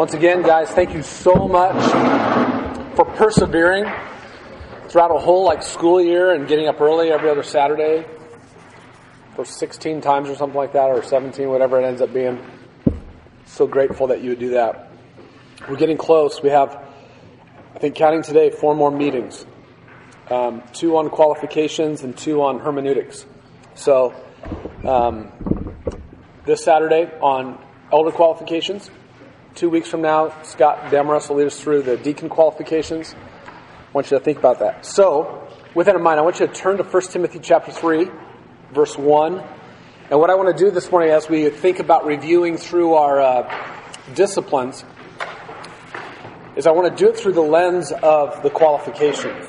Once again, guys, thank you so much for persevering throughout a whole like school year and getting up early every other Saturday for 16 times or something like that, or 17, whatever it ends up being. So grateful that you would do that. We're getting close. We have, I think, counting today, four more meetings. Um, two on qualifications and two on hermeneutics. So, um, this Saturday on elder qualifications. Two weeks from now, Scott Demarest will lead us through the deacon qualifications. I want you to think about that. So, with that in mind, I want you to turn to 1 Timothy chapter 3, verse 1. And what I want to do this morning as we think about reviewing through our uh, disciplines is I want to do it through the lens of the qualifications.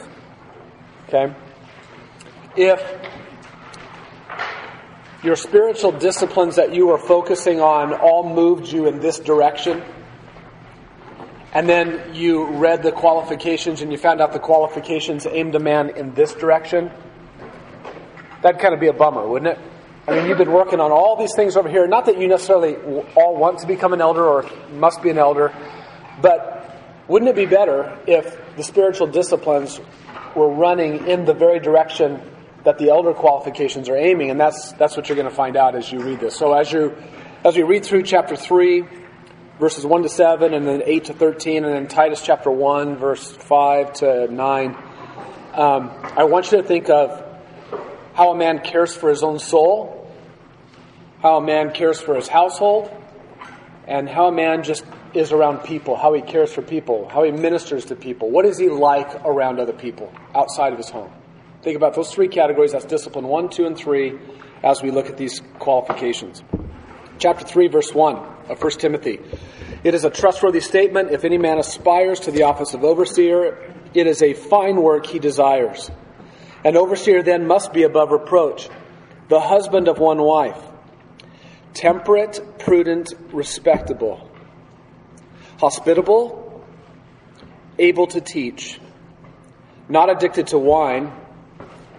Okay? If your spiritual disciplines that you are focusing on all moved you in this direction, and then you read the qualifications and you found out the qualifications aimed a man in this direction, that'd kind of be a bummer, wouldn't it? I mean, you've been working on all these things over here. Not that you necessarily all want to become an elder or must be an elder, but wouldn't it be better if the spiritual disciplines were running in the very direction that the elder qualifications are aiming, and that's that's what you're going to find out as you read this. So as you as we read through chapter three, verses one to seven, and then eight to thirteen, and then Titus chapter one, verse five to nine, um, I want you to think of how a man cares for his own soul, how a man cares for his household, and how a man just is around people, how he cares for people, how he ministers to people. What is he like around other people outside of his home? Think about those three categories. That's discipline one, two, and three as we look at these qualifications. Chapter 3, verse 1 of 1 Timothy. It is a trustworthy statement. If any man aspires to the office of overseer, it is a fine work he desires. An overseer then must be above reproach, the husband of one wife, temperate, prudent, respectable, hospitable, able to teach, not addicted to wine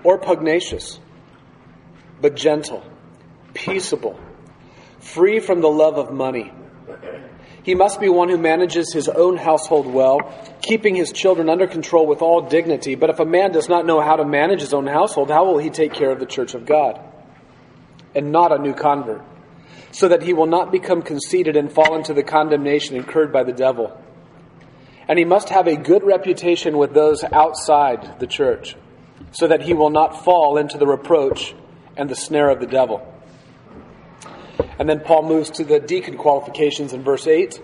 or pugnacious, but gentle, peaceable, free from the love of money. He must be one who manages his own household well, keeping his children under control with all dignity. But if a man does not know how to manage his own household, how will he take care of the church of God? And not a new convert, so that he will not become conceited and fall into the condemnation incurred by the devil. And he must have a good reputation with those outside the church so that he will not fall into the reproach and the snare of the devil. And then Paul moves to the deacon qualifications in verse 8.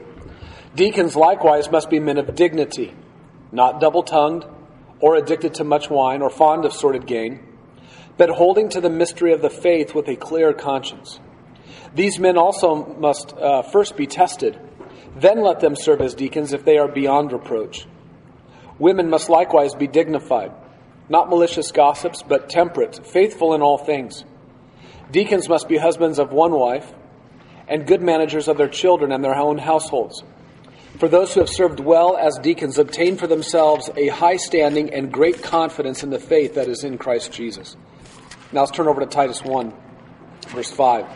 Deacons likewise must be men of dignity, not double tongued, or addicted to much wine, or fond of sordid gain, but holding to the mystery of the faith with a clear conscience. These men also must uh, first be tested, then let them serve as deacons if they are beyond reproach. Women must likewise be dignified not malicious gossips, but temperate, faithful in all things. Deacons must be husbands of one wife, and good managers of their children and their own households. For those who have served well as deacons obtain for themselves a high standing and great confidence in the faith that is in Christ Jesus. Now let's turn over to Titus 1, verse 5.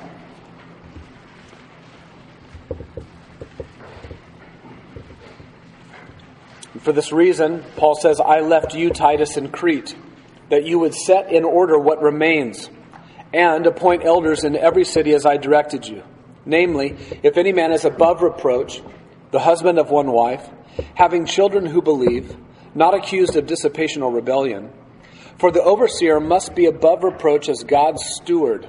For this reason, Paul says, I left you, Titus, in Crete, that you would set in order what remains, and appoint elders in every city as I directed you. Namely, if any man is above reproach, the husband of one wife, having children who believe, not accused of dissipation or rebellion. For the overseer must be above reproach as God's steward,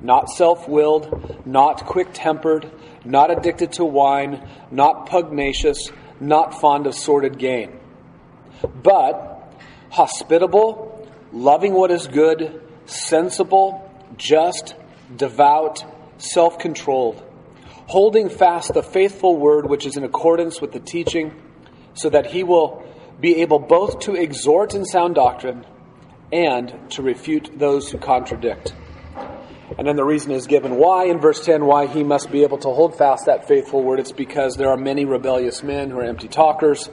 not self willed, not quick tempered, not addicted to wine, not pugnacious not fond of sordid gain, but hospitable, loving what is good, sensible, just, devout, self controlled, holding fast the faithful word which is in accordance with the teaching, so that he will be able both to exhort in sound doctrine and to refute those who contradict. And then the reason is given why in verse 10 why he must be able to hold fast that faithful word. It's because there are many rebellious men who are empty talkers,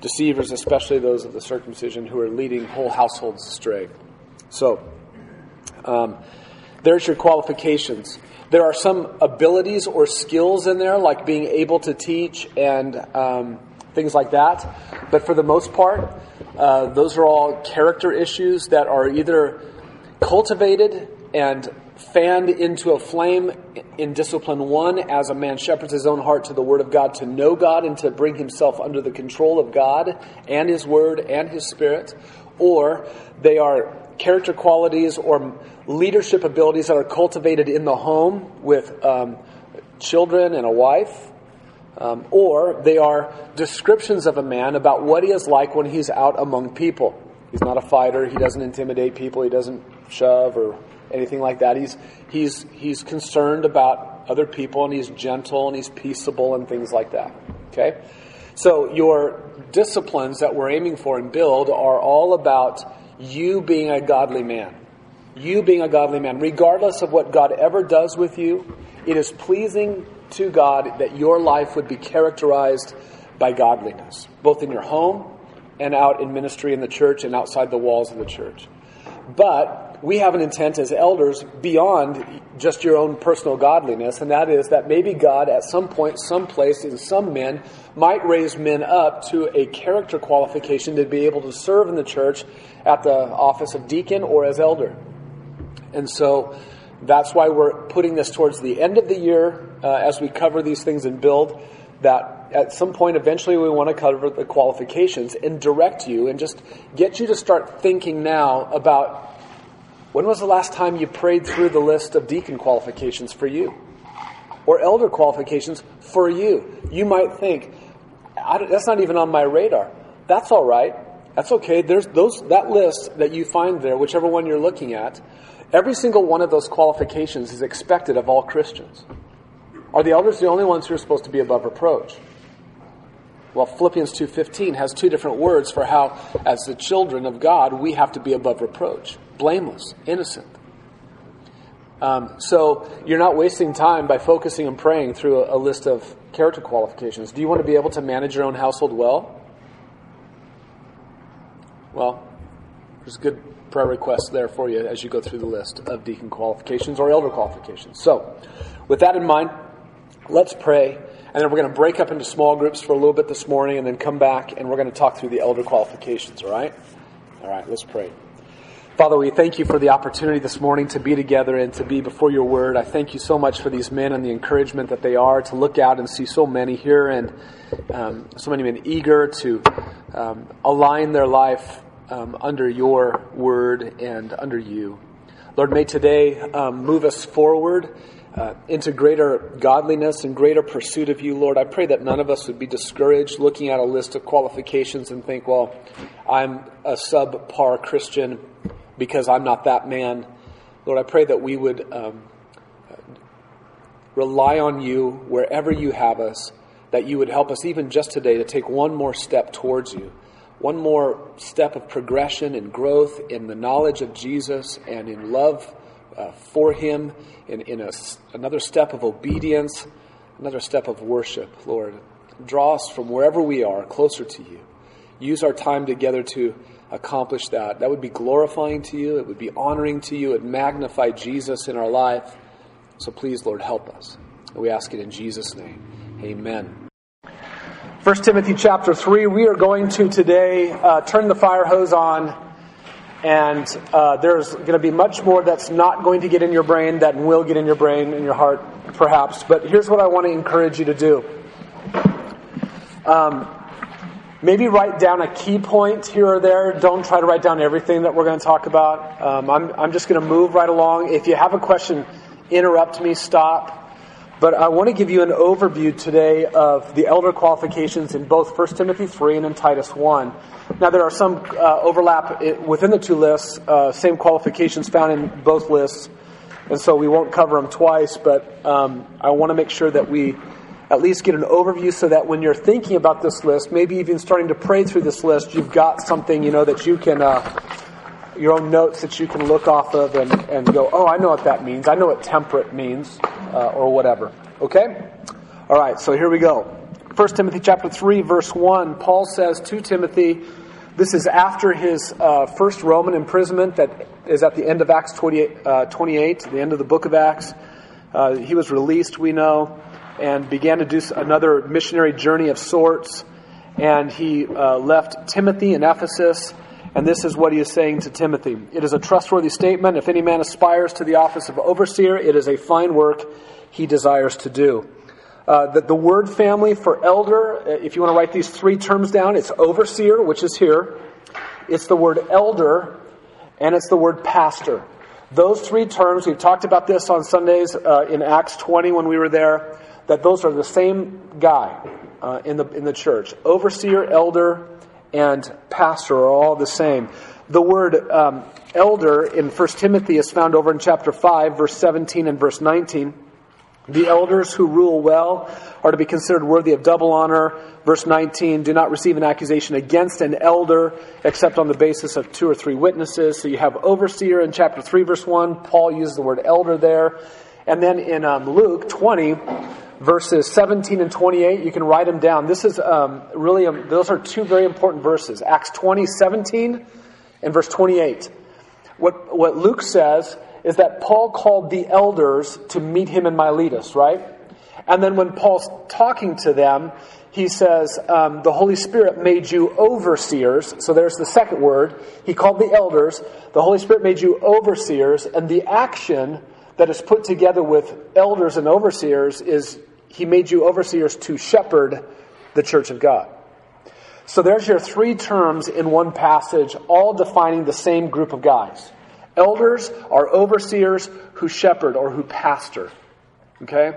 deceivers, especially those of the circumcision, who are leading whole households astray. So, um, There's your qualifications. There are some abilities or skills in there, like being able to teach and um, things like that. But for the most part, uh, those are all character issues that are either cultivated and fanned into a flame in discipline one as a man shepherds his own heart to the word of God to know God and to bring himself under the control of God and his word and his spirit, or they are character qualities or leadership abilities that are cultivated in the home with um, children and a wife. Um, or they are descriptions of a man about what he is like when he's out among people. He's not a fighter. He doesn't intimidate people. He doesn't shove or anything like that. He's, he's, he's concerned about other people and he's gentle and he's peaceable and things like that. Okay? So your disciplines that we're aiming for and build are all about you being a godly man. You being a godly man. Regardless of what God ever does with you, it is pleasing to God that your life would be characterized by godliness, both in your home and out in ministry in the church and outside the walls of the church. But we have an intent as elders beyond just your own personal godliness, and that is that maybe God, at some point, some place, in some men, might raise men up to a character qualification to be able to serve in the church at the office of deacon or as elder. And so that's why we're putting this towards the end of the year uh, as we cover these things and build. That at some point, eventually, we want to cover the qualifications and direct you and just get you to start thinking now about when was the last time you prayed through the list of deacon qualifications for you? Or elder qualifications for you? You might think, that's not even on my radar. That's all right. That's okay. There's those, that list that you find there, whichever one you're looking at, every single one of those qualifications is expected of all Christians. Are the elders the only ones who are supposed to be above reproach? Well, Philippians 2:15 has two different words for how as the children of God we have to be above reproach, blameless, innocent. Um, so you're not wasting time by focusing and praying through a, a list of character qualifications. Do you want to be able to manage your own household well? Well, there's good prayer requests there for you as you go through the list of deacon qualifications or elder qualifications. So, with that in mind, let's pray and then we're going to break up into small groups for a little bit this morning and then come back and we're going to talk through the elder qualifications, all right? All right, let's pray. Father, we thank you for the opportunity this morning to be together and to be before your word. I thank you so much for these men and the encouragement that they are to look out and see so many here and um, so many men eager to um, align their life um, under your word and under you. Lord, may today um, move us forward uh, into greater godliness and greater pursuit of you, Lord. I pray that none of us would be discouraged looking at a list of qualifications and think, well, I'm a subpar Christian because I'm not that man. Lord, I pray that we would um, rely on you wherever you have us, that you would help us even just today to take one more step towards you, one more step of progression and growth in the knowledge of Jesus and in love uh, for Him in, in a, another step of obedience, another step of worship, Lord. Draw us from wherever we are closer to you. Use our time together to accomplish that. That would be glorifying to you, it would be honoring to you, it magnify Jesus in our life. So please, Lord, help us. we ask it in Jesus' name. Amen. 1 Timothy chapter 3, we are going to today uh, turn the fire hose on and uh, there's going to be much more that's not going to get in your brain that will get in your brain and your heart, perhaps. But here's what I want to encourage you to do. Um, maybe write down a key point here or there. Don't try to write down everything that we're going to talk about. Um, I'm, I'm just going to move right along. If you have a question, interrupt me, stop. But I want to give you an overview today of the elder qualifications in both 1 Timothy 3 and in Titus 1. Now, there are some uh, overlap within the two lists, uh, same qualifications found in both lists, and so we won't cover them twice, but um, I want to make sure that we at least get an overview so that when you're thinking about this list, maybe even starting to pray through this list, you've got something, you know, that you can, uh, your own notes that you can look off of and, and go, oh, I know what that means. I know what temperate means uh, or whatever. Okay? All right, so here we go. 1 Timothy chapter 3 verse 1, Paul says to Timothy, This is after his uh, first Roman imprisonment that is at the end of Acts 28, uh, 28 the end of the book of Acts. Uh, he was released, we know, and began to do another missionary journey of sorts. And he uh, left Timothy in Ephesus. And this is what he is saying to Timothy. It is a trustworthy statement. If any man aspires to the office of overseer, it is a fine work he desires to do. Uh, the, the word family for elder, uh, if you want to write these three terms down, it's overseer, which is here. It's the word elder, and it's the word pastor. Those three terms, we've talked about this on Sundays uh, in Acts 20 when we were there, that those are the same guy uh, in, the, in the church. Overseer, elder, and pastor are all the same. The word um, elder in 1 Timothy is found over in chapter 5, verse 17 and verse 19. The elders who rule well are to be considered worthy of double honor. Verse 19, do not receive an accusation against an elder except on the basis of two or three witnesses. So you have overseer in chapter 3, verse 1. Paul uses the word elder there. And then in um, Luke 20, verses 17 and 28, you can write them down. This is um, really, um, those are two very important verses. Acts 20, 17 and verse 28. What, what Luke says is that Paul called the elders to meet him in Miletus, right? And then when Paul's talking to them, he says, um, The Holy Spirit made you overseers. So there's the second word. He called the elders. The Holy Spirit made you overseers. And the action that is put together with elders and overseers is He made you overseers to shepherd the church of God. So there's your three terms in one passage, all defining the same group of guys. Elders are overseers who shepherd or who pastor. Okay?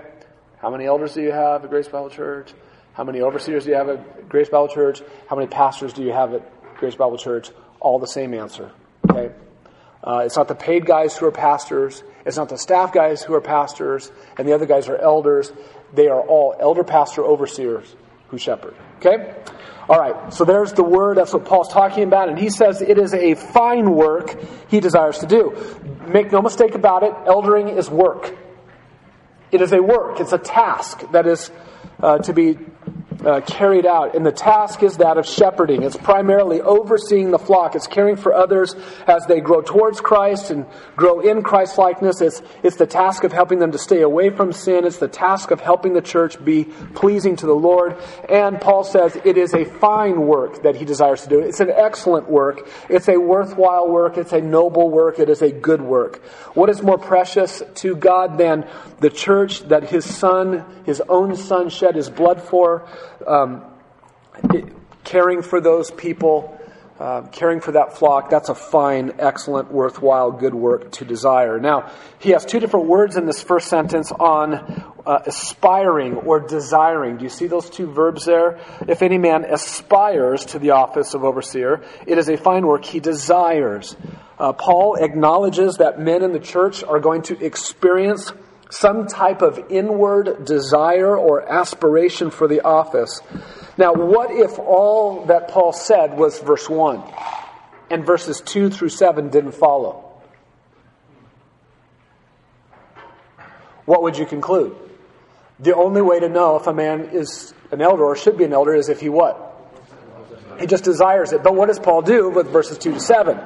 How many elders do you have at Grace Bible Church? How many overseers do you have at Grace Bible Church? How many pastors do you have at Grace Bible Church? All the same answer. Okay? Uh, it's not the paid guys who are pastors. It's not the staff guys who are pastors, and the other guys are elders. They are all elder, pastor, overseers who shepherd. Okay? All right, so there's the word. That's what Paul's talking about. And he says it is a fine work he desires to do. Make no mistake about it, eldering is work. It is a work, it's a task that is uh, to be uh, carried out. And the task is that of shepherding. It's primarily overseeing the flock. It's caring for others as they grow towards Christ and grow in Christ likeness. It's, it's the task of helping them to stay away from sin. It's the task of helping the church be pleasing to the Lord. And Paul says it is a fine work that he desires to do. It's an excellent work. It's a worthwhile work. It's a noble work. It is a good work. What is more precious to God than the church that his son, his own son, shed his blood for? Um, caring for those people, uh, caring for that flock, that's a fine, excellent, worthwhile, good work to desire. Now, he has two different words in this first sentence on uh, aspiring or desiring. Do you see those two verbs there? If any man aspires to the office of overseer, it is a fine work he desires. Uh, Paul acknowledges that men in the church are going to experience some type of inward desire or aspiration for the office. Now, what if all that Paul said was verse 1 and verses 2 through 7 didn't follow? What would you conclude? The only way to know if a man is an elder or should be an elder is if he what? He just desires it. But what does Paul do with verses 2 to 7?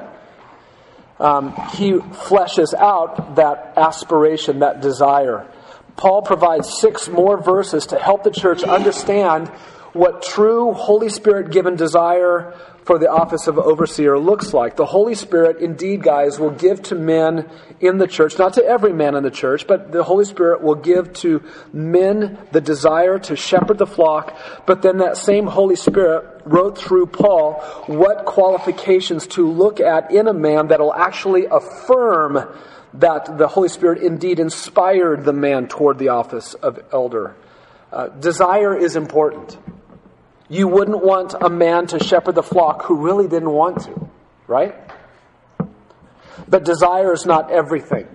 Um, he fleshes out that aspiration, that desire. Paul provides six more verses to help the church understand what true Holy Spirit given desire for the office of overseer looks like. The Holy Spirit, indeed, guys, will give to men in the church, not to every man in the church, but the Holy Spirit will give to men the desire to shepherd the flock. But then that same Holy Spirit wrote through Paul what qualifications to look at in a man that will actually affirm that the Holy Spirit indeed inspired the man toward the office of elder. Uh, desire is important. You wouldn't want a man to shepherd the flock who really didn't want to, right? But desire is not everything.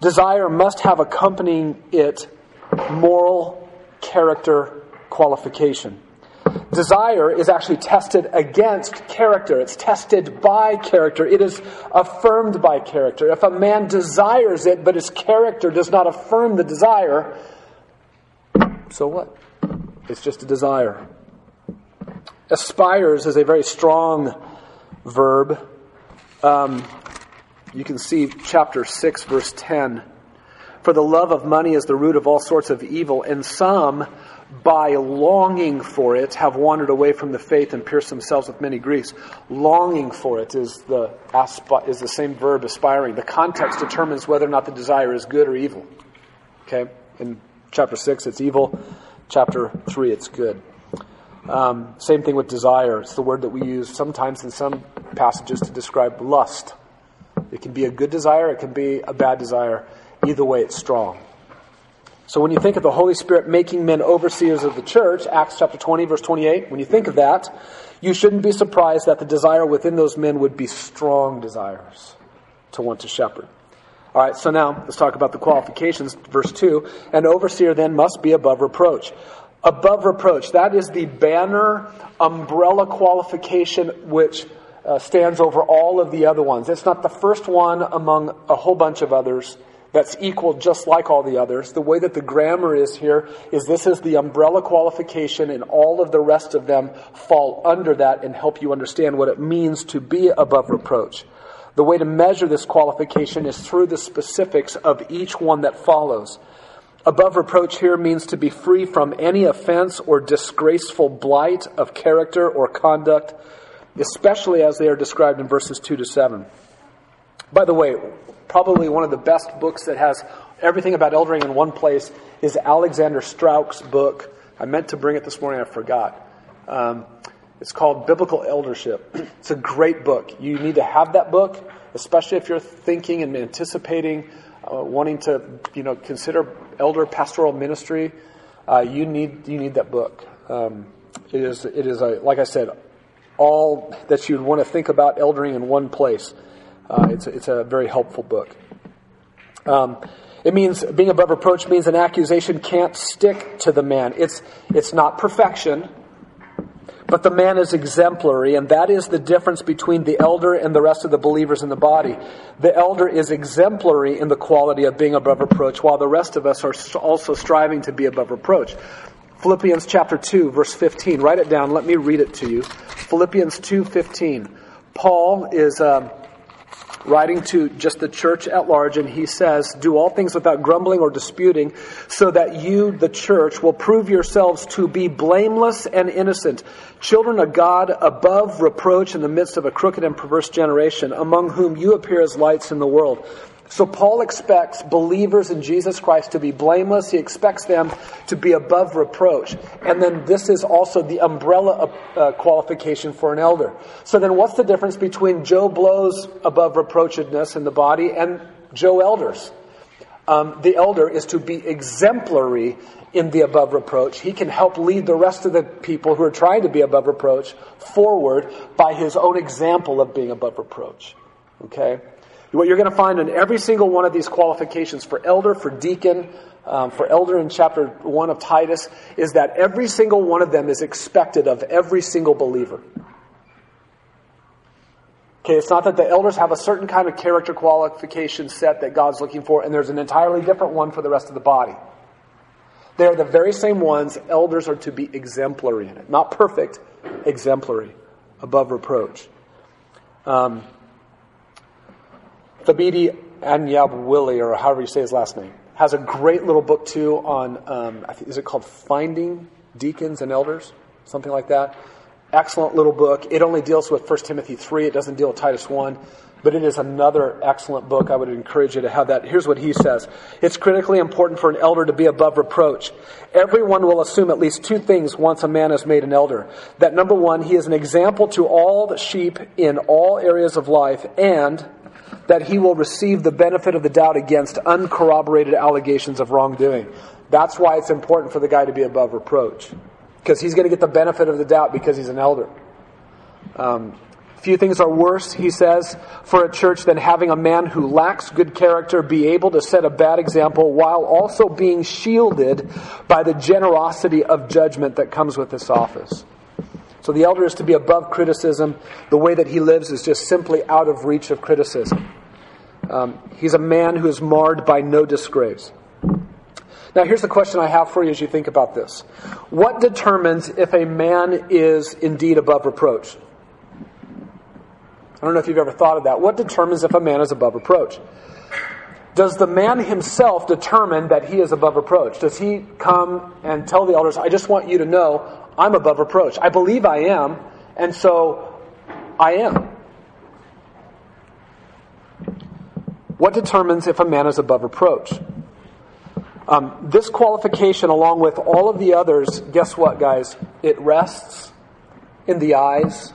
Desire must have accompanying it moral character qualification. Desire is actually tested against character. It's tested by character. It is affirmed by character. If a man desires it, but his character does not affirm the desire, so what? It's just a desire. Aspires is a very strong verb. Um, you can see chapter 6, verse 10. For the love of money is the root of all sorts of evil, and some, by longing for it, have wandered away from the faith and pierced themselves with many griefs. Longing for it is the, is the same verb, aspiring. The context determines whether or not the desire is good or evil. Okay? In chapter 6, it's evil. Chapter 3, it's good. Um, same thing with desire. It's the word that we use sometimes in some passages to describe lust. It can be a good desire, it can be a bad desire. Either way, it's strong. So when you think of the Holy Spirit making men overseers of the church, Acts chapter 20, verse 28, when you think of that, you shouldn't be surprised that the desire within those men would be strong desires to want to shepherd. All right, so now let's talk about the qualifications. Verse 2 An overseer then must be above reproach. Above reproach, that is the banner umbrella qualification which uh, stands over all of the other ones. It's not the first one among a whole bunch of others that's equal just like all the others. The way that the grammar is here is this is the umbrella qualification, and all of the rest of them fall under that and help you understand what it means to be above reproach. The way to measure this qualification is through the specifics of each one that follows. Above reproach here means to be free from any offense or disgraceful blight of character or conduct, especially as they are described in verses 2 to 7. By the way, probably one of the best books that has everything about eldering in one place is Alexander Strauch's book. I meant to bring it this morning, I forgot. Um, it's called Biblical Eldership. It's a great book. You need to have that book, especially if you're thinking and anticipating uh, wanting to, you know, consider elder pastoral ministry. Uh, you need you need that book. Um, it is it is a like I said, all that you'd want to think about eldering in one place. Uh, it's, a, it's a very helpful book. Um, it means being above reproach means an accusation can't stick to the man. It's, it's not perfection, but the man is exemplary, and that is the difference between the elder and the rest of the believers in the body. The elder is exemplary in the quality of being above reproach, while the rest of us are also striving to be above reproach. Philippians chapter 2, verse 15. Write it down. Let me read it to you. Philippians 2, 15. Paul is. Um, writing to just the church at large, and he says, Do all things without grumbling or disputing, so that you, the church, will prove yourselves to be blameless and innocent, children of God above reproach in the midst of a crooked and perverse generation, among whom you appear as lights in the world. So Paul expects believers in Jesus Christ to be blameless. He expects them to be above reproach. And then this is also the umbrella uh, qualification for an elder. So then what's the difference between Joe Blow's above reproachedness in the body and Joe Elder's? Um, the elder is to be exemplary in the above reproach. He can help lead the rest of the people who are trying to be above reproach forward by his own example of being above reproach. Okay? What you're going to find in every single one of these qualifications for elder, for deacon, um, for elder in chapter 1 of Titus, is that every single one of them is expected of every single believer. Okay, it's not that the elders have a certain kind of character qualification set that God's looking for, and there's an entirely different one for the rest of the body. They're the very same ones. Elders are to be exemplary in it. Not perfect, exemplary, above reproach. Um, Thabiti Anyabwile, or however you say his last name, has a great little book too on, um, I think, is it called Finding Deacons and Elders? Something like that. Excellent little book. It only deals with 1 Timothy 3. It doesn't deal with Titus 1 but it is another excellent book. I would encourage you to have that. Here's what he says. It's critically important for an elder to be above reproach. Everyone will assume at least two things once a man is made an elder. That number one, he is an example to all the sheep in all areas of life, and that he will receive the benefit of the doubt against uncorroborated allegations of wrongdoing. That's why it's important for the guy to be above reproach. Because he's going to get the benefit of the doubt because he's an elder. Um, few things are worse, he says, for a church than having a man who lacks good character be able to set a bad example while also being shielded by the generosity of judgment that comes with this office. So the elder is to be above criticism. The way that he lives is just simply out of reach of criticism. Um, he's a man who is marred by no disgrace. Now, here's the question I have for you as you think about this What determines if a man is indeed above reproach? I don't know if you've ever thought of that. What determines if a man is above reproach? Does the man himself determine that he is above reproach? Does he come and tell the elders, I just want you to know I'm above reproach? I believe I am, and so I am. What determines if a man is above reproach? Um, this qualification, along with all of the others, guess what, guys? It rests in the eyes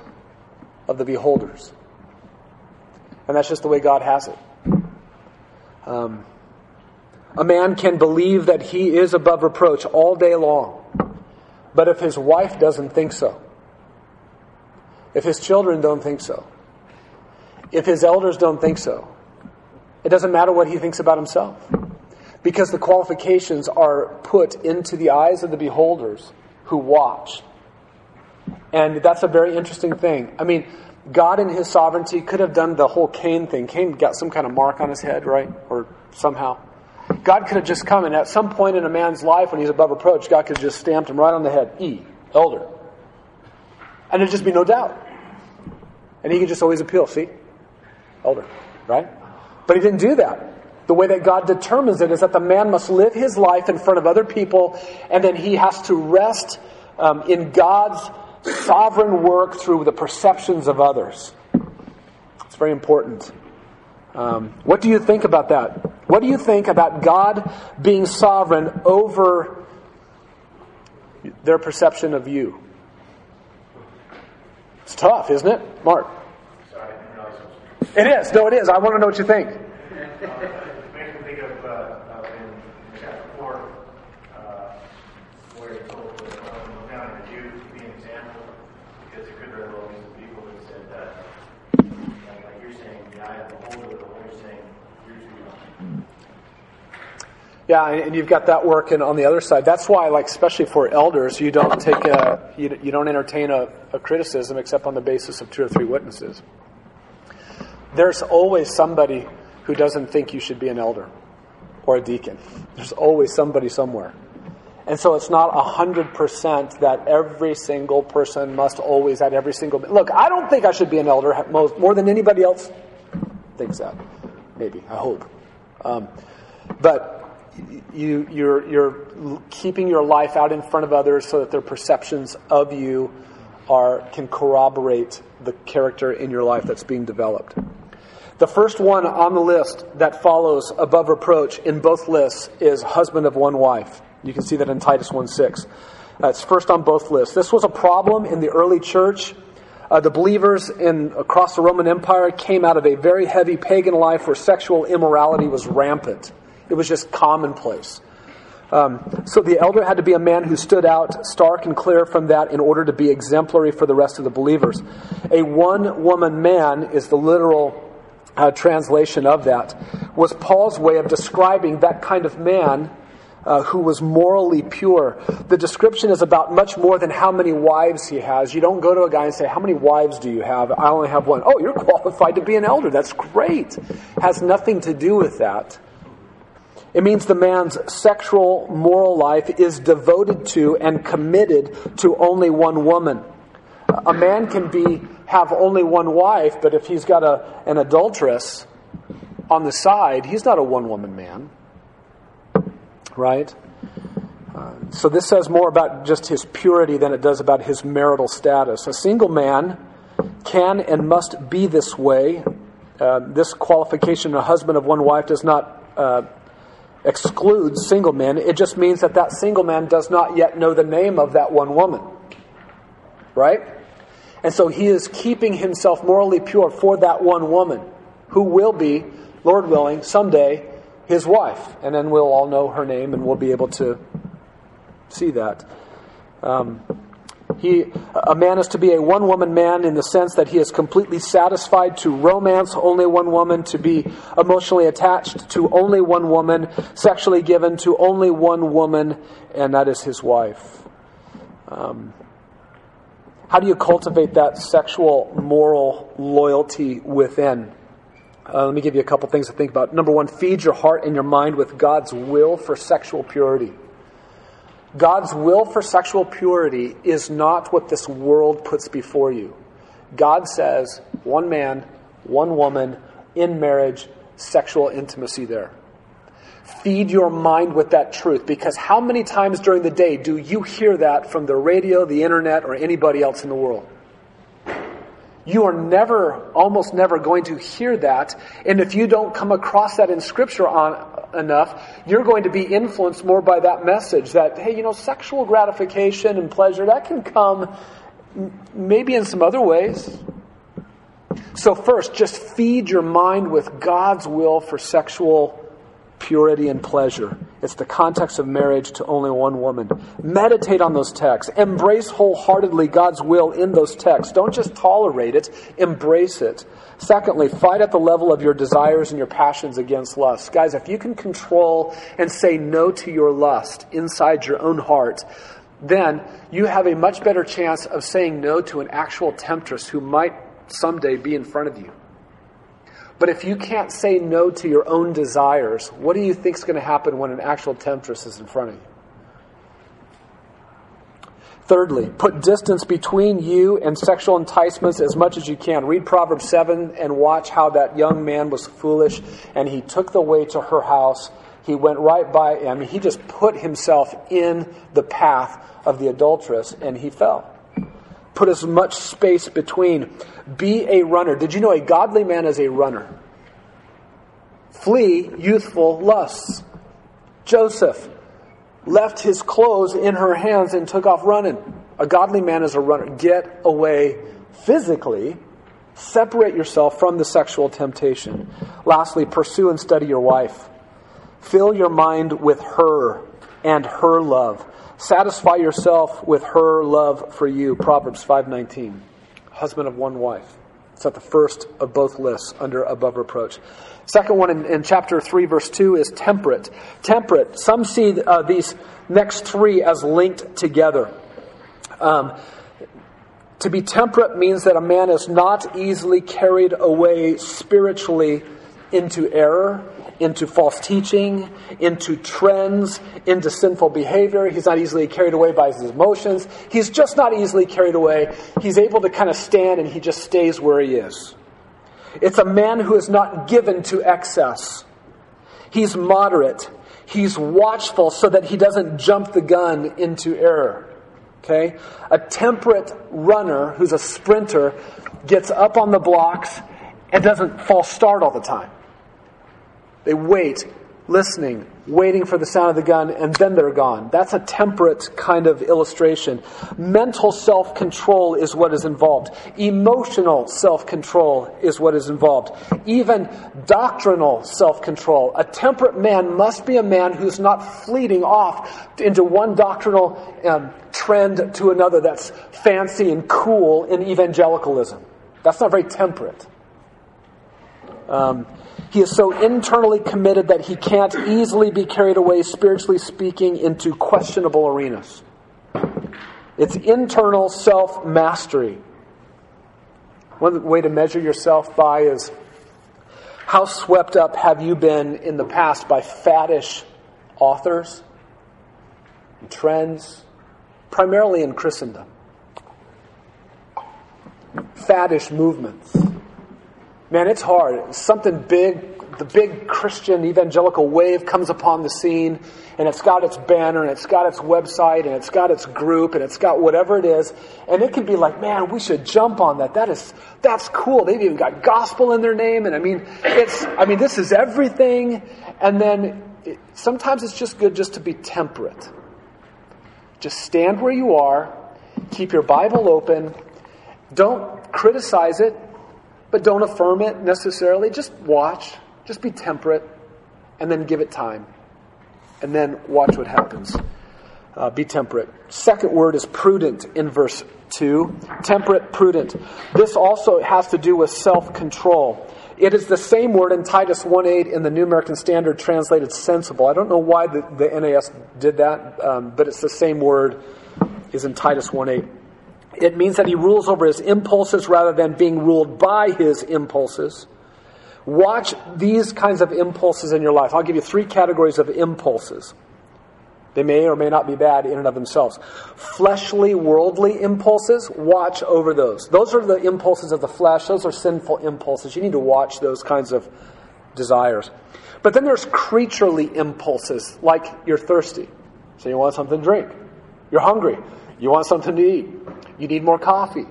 of the beholders. And that's just the way God has it. Um, a man can believe that he is above reproach all day long, but if his wife doesn't think so, if his children don't think so, if his elders don't think so, it doesn't matter what he thinks about himself. Because the qualifications are put into the eyes of the beholders who watch. And that's a very interesting thing. I mean, God in his sovereignty could have done the whole Cain thing. Cain got some kind of mark on his head, right? Or somehow. God could have just come and at some point in a man's life when he's above reproach, God could have just stamped him right on the head. E, elder. And there'd just be no doubt. And he could just always appeal, see? Elder, right? But he didn't do that. The way that God determines it is that the man must live his life in front of other people, and then he has to rest um, in God's sovereign work through the perceptions of others. It's very important. Um, what do you think about that? What do you think about God being sovereign over their perception of you? It's tough, isn't it? Mark. Sorry, it is. No, it is. I want to know what you think. Yeah, and you've got that working on the other side. That's why, like, especially for elders, you don't take a, you, you don't entertain a, a criticism except on the basis of two or three witnesses. There's always somebody who doesn't think you should be an elder or a deacon. There's always somebody somewhere. And so it's not 100% that every single person must always, at every single. Look, I don't think I should be an elder more than anybody else thinks that. Maybe. I hope. Um, but you, you're, you're keeping your life out in front of others so that their perceptions of you are, can corroborate the character in your life that's being developed. The first one on the list that follows above reproach in both lists is husband of one wife. You can see that in Titus 1 6. That's first on both lists. This was a problem in the early church. Uh, the believers in across the Roman Empire came out of a very heavy pagan life where sexual immorality was rampant. It was just commonplace. Um, so the elder had to be a man who stood out stark and clear from that in order to be exemplary for the rest of the believers. A one woman man is the literal uh, translation of that, was Paul's way of describing that kind of man uh, who was morally pure. The description is about much more than how many wives he has. You don't go to a guy and say, How many wives do you have? I only have one. Oh, you're qualified to be an elder. That's great. Has nothing to do with that. It means the man's sexual moral life is devoted to and committed to only one woman. A man can be have only one wife, but if he's got a, an adulteress on the side, he's not a one woman man. Right? Uh, so this says more about just his purity than it does about his marital status. A single man can and must be this way. Uh, this qualification, a husband of one wife, does not uh, excludes single men. It just means that that single man does not yet know the name of that one woman. Right? And so he is keeping himself morally pure for that one woman who will be, Lord willing, someday his wife. And then we'll all know her name and we'll be able to see that. Um, he, a man is to be a one woman man in the sense that he is completely satisfied to romance only one woman, to be emotionally attached to only one woman, sexually given to only one woman, and that is his wife. Um, how do you cultivate that sexual moral loyalty within? Uh, let me give you a couple things to think about. Number one, feed your heart and your mind with God's will for sexual purity. God's will for sexual purity is not what this world puts before you. God says one man, one woman, in marriage, sexual intimacy there. Feed your mind with that truth because how many times during the day do you hear that from the radio, the internet, or anybody else in the world? You are never, almost never going to hear that. And if you don't come across that in scripture on, enough, you're going to be influenced more by that message that, hey, you know, sexual gratification and pleasure, that can come maybe in some other ways. So first, just feed your mind with God's will for sexual purity and pleasure. It's the context of marriage to only one woman. Meditate on those texts. Embrace wholeheartedly God's will in those texts. Don't just tolerate it, embrace it. Secondly, fight at the level of your desires and your passions against lust. Guys, if you can control and say no to your lust inside your own heart, then you have a much better chance of saying no to an actual temptress who might someday be in front of you. But if you can't say no to your own desires, what do you think is going to happen when an actual temptress is in front of you? Thirdly, put distance between you and sexual enticements as much as you can. Read Proverbs 7 and watch how that young man was foolish and he took the way to her house. He went right by, I mean, he just put himself in the path of the adulteress and he fell. Put as much space between. Be a runner. Did you know a godly man is a runner? Flee youthful lusts. Joseph left his clothes in her hands and took off running. A godly man is a runner. Get away physically. Separate yourself from the sexual temptation. Lastly, pursue and study your wife. Fill your mind with her and her love. Satisfy yourself with her love for you. Proverbs 5:19. Husband of one wife. It's at the first of both lists under above reproach. Second one in, in chapter 3, verse 2 is temperate. Temperate. Some see uh, these next three as linked together. Um, to be temperate means that a man is not easily carried away spiritually into error into false teaching, into trends, into sinful behavior. He's not easily carried away by his emotions. He's just not easily carried away. He's able to kind of stand and he just stays where he is. It's a man who is not given to excess. He's moderate. He's watchful so that he doesn't jump the gun into error. Okay? A temperate runner who's a sprinter gets up on the blocks and doesn't fall start all the time. They wait, listening, waiting for the sound of the gun, and then they're gone. That's a temperate kind of illustration. Mental self control is what is involved. Emotional self control is what is involved. Even doctrinal self control. A temperate man must be a man who's not fleeting off into one doctrinal um, trend to another that's fancy and cool in evangelicalism. That's not very temperate. Um, he is so internally committed that he can't easily be carried away, spiritually speaking, into questionable arenas. It's internal self mastery. One way to measure yourself by is how swept up have you been in the past by faddish authors and trends, primarily in Christendom? Faddish movements Man, it's hard. Something big, the big Christian evangelical wave comes upon the scene, and it's got its banner, and it's got its website, and it's got its group, and it's got whatever it is, and it can be like, man, we should jump on that. That is, that's cool. They've even got gospel in their name, and I mean, it's, I mean, this is everything. And then it, sometimes it's just good just to be temperate. Just stand where you are, keep your Bible open, don't criticize it, but don't affirm it necessarily. Just watch, just be temperate, and then give it time. And then watch what happens. Uh, be temperate. Second word is prudent in verse 2. Temperate, prudent. This also has to do with self control. It is the same word in Titus 1.8 in the New American Standard translated sensible. I don't know why the, the NAS did that, um, but it's the same word is in Titus 1.8. It means that he rules over his impulses rather than being ruled by his impulses. Watch these kinds of impulses in your life. I'll give you three categories of impulses. They may or may not be bad in and of themselves. Fleshly, worldly impulses, watch over those. Those are the impulses of the flesh. Those are sinful impulses. You need to watch those kinds of desires. But then there's creaturely impulses, like you're thirsty. So you want something to drink. You're hungry. You want something to eat. You need more coffee.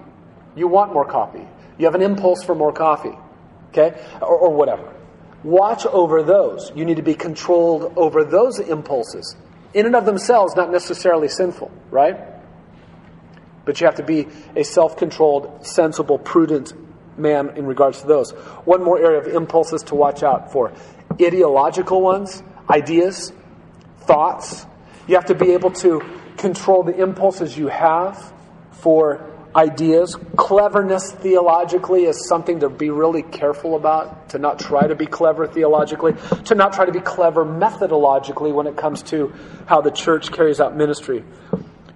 You want more coffee. You have an impulse for more coffee. Okay? Or, or whatever. Watch over those. You need to be controlled over those impulses. In and of themselves, not necessarily sinful, right? But you have to be a self controlled, sensible, prudent man in regards to those. One more area of impulses to watch out for ideological ones, ideas, thoughts. You have to be able to control the impulses you have for ideas. Cleverness theologically is something to be really careful about, to not try to be clever theologically, to not try to be clever methodologically when it comes to how the church carries out ministry.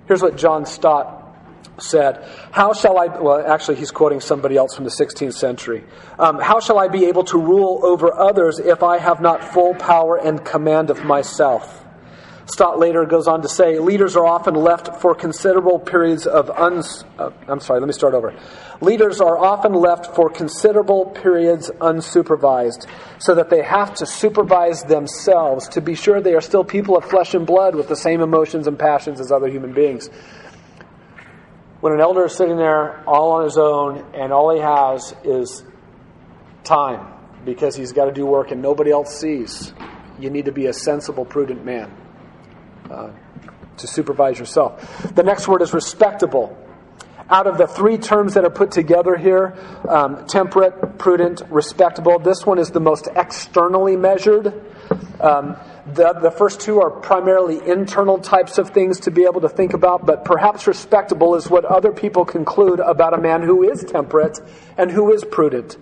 Here's what John Stott said, How shall I, well, actually, he's quoting somebody else from the 16th century. Um, How shall I be able to rule over others if I have not full power and command of myself? Stott later goes on to say, leaders are often left for considerable periods of uns. Uh, I'm sorry, let me start over. Leaders are often left for considerable periods unsupervised, so that they have to supervise themselves to be sure they are still people of flesh and blood with the same emotions and passions as other human beings. When an elder is sitting there all on his own and all he has is time because he's got to do work and nobody else sees, you need to be a sensible, prudent man uh, to supervise yourself. The next word is respectable. Out of the three terms that are put together here um, temperate, prudent, respectable this one is the most externally measured. Um, the, the first two are primarily internal types of things to be able to think about, but perhaps respectable is what other people conclude about a man who is temperate and who is prudent.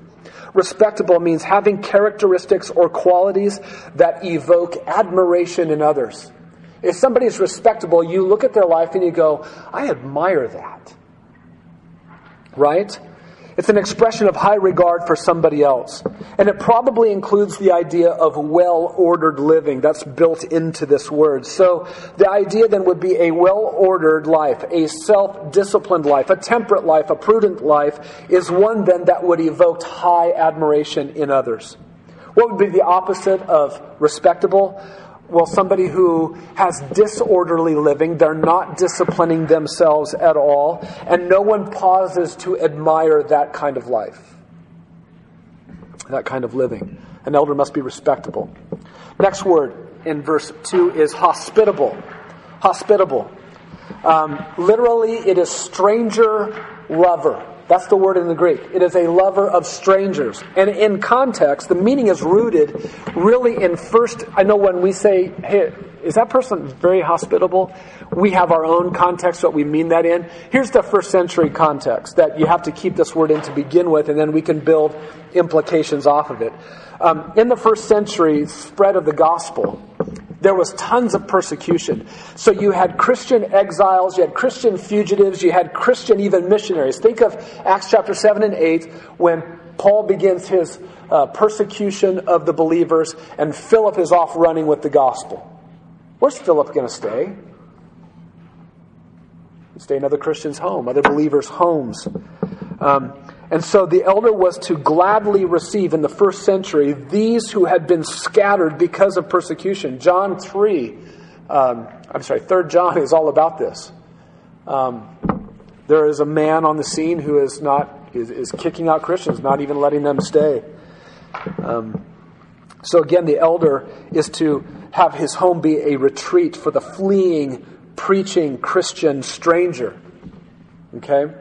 Respectable means having characteristics or qualities that evoke admiration in others. If somebody is respectable, you look at their life and you go, I admire that. Right? It's an expression of high regard for somebody else. And it probably includes the idea of well ordered living. That's built into this word. So the idea then would be a well ordered life, a self disciplined life, a temperate life, a prudent life is one then that would evoke high admiration in others. What would be the opposite of respectable? Well, somebody who has disorderly living, they're not disciplining themselves at all, and no one pauses to admire that kind of life, that kind of living. An elder must be respectable. Next word in verse 2 is hospitable. Hospitable. Um, literally, it is stranger lover. That's the word in the Greek. It is a lover of strangers. And in context, the meaning is rooted really in first. I know when we say, hey, is that person very hospitable? We have our own context, what we mean that in. Here's the first century context that you have to keep this word in to begin with, and then we can build implications off of it. Um, in the first century spread of the gospel, there was tons of persecution. So you had Christian exiles, you had Christian fugitives, you had Christian even missionaries. Think of Acts chapter 7 and 8 when Paul begins his uh, persecution of the believers and Philip is off running with the gospel. Where's Philip going to stay? Stay in other Christians' home, other believers' homes. Um, and so the elder was to gladly receive in the first century these who had been scattered because of persecution. John 3, um, I'm sorry, 3rd John is all about this. Um, there is a man on the scene who is not is, is kicking out Christians, not even letting them stay. Um, so again, the elder is to have his home be a retreat for the fleeing, preaching Christian stranger. Okay?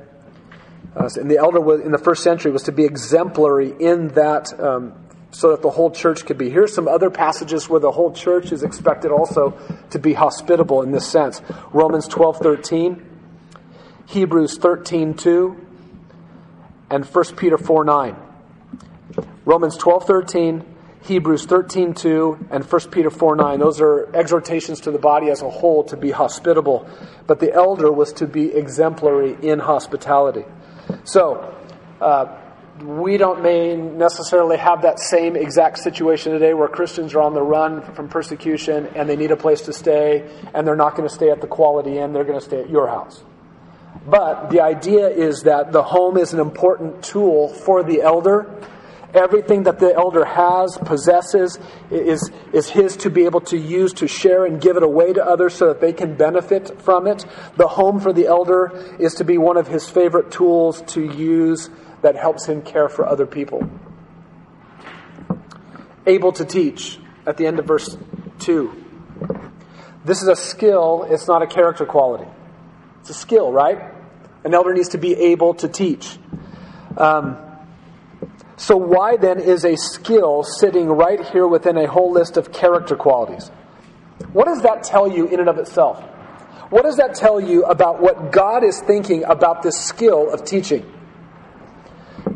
Uh, and the elder was, in the first century was to be exemplary in that um, so that the whole church could be. Here's some other passages where the whole church is expected also to be hospitable in this sense. Romans 12:13, Hebrews 13:2, and 1 Peter 4:9. Romans 12:13, Hebrews 13:2, and 1 Peter 4:9. Those are exhortations to the body as a whole to be hospitable, but the elder was to be exemplary in hospitality. So, uh, we don't necessarily have that same exact situation today where Christians are on the run from persecution and they need a place to stay and they're not going to stay at the quality inn, they're going to stay at your house. But the idea is that the home is an important tool for the elder. Everything that the elder has, possesses, is, is his to be able to use to share and give it away to others so that they can benefit from it. The home for the elder is to be one of his favorite tools to use that helps him care for other people. Able to teach at the end of verse 2. This is a skill, it's not a character quality. It's a skill, right? An elder needs to be able to teach. Um, so, why then is a skill sitting right here within a whole list of character qualities? What does that tell you in and of itself? What does that tell you about what God is thinking about this skill of teaching?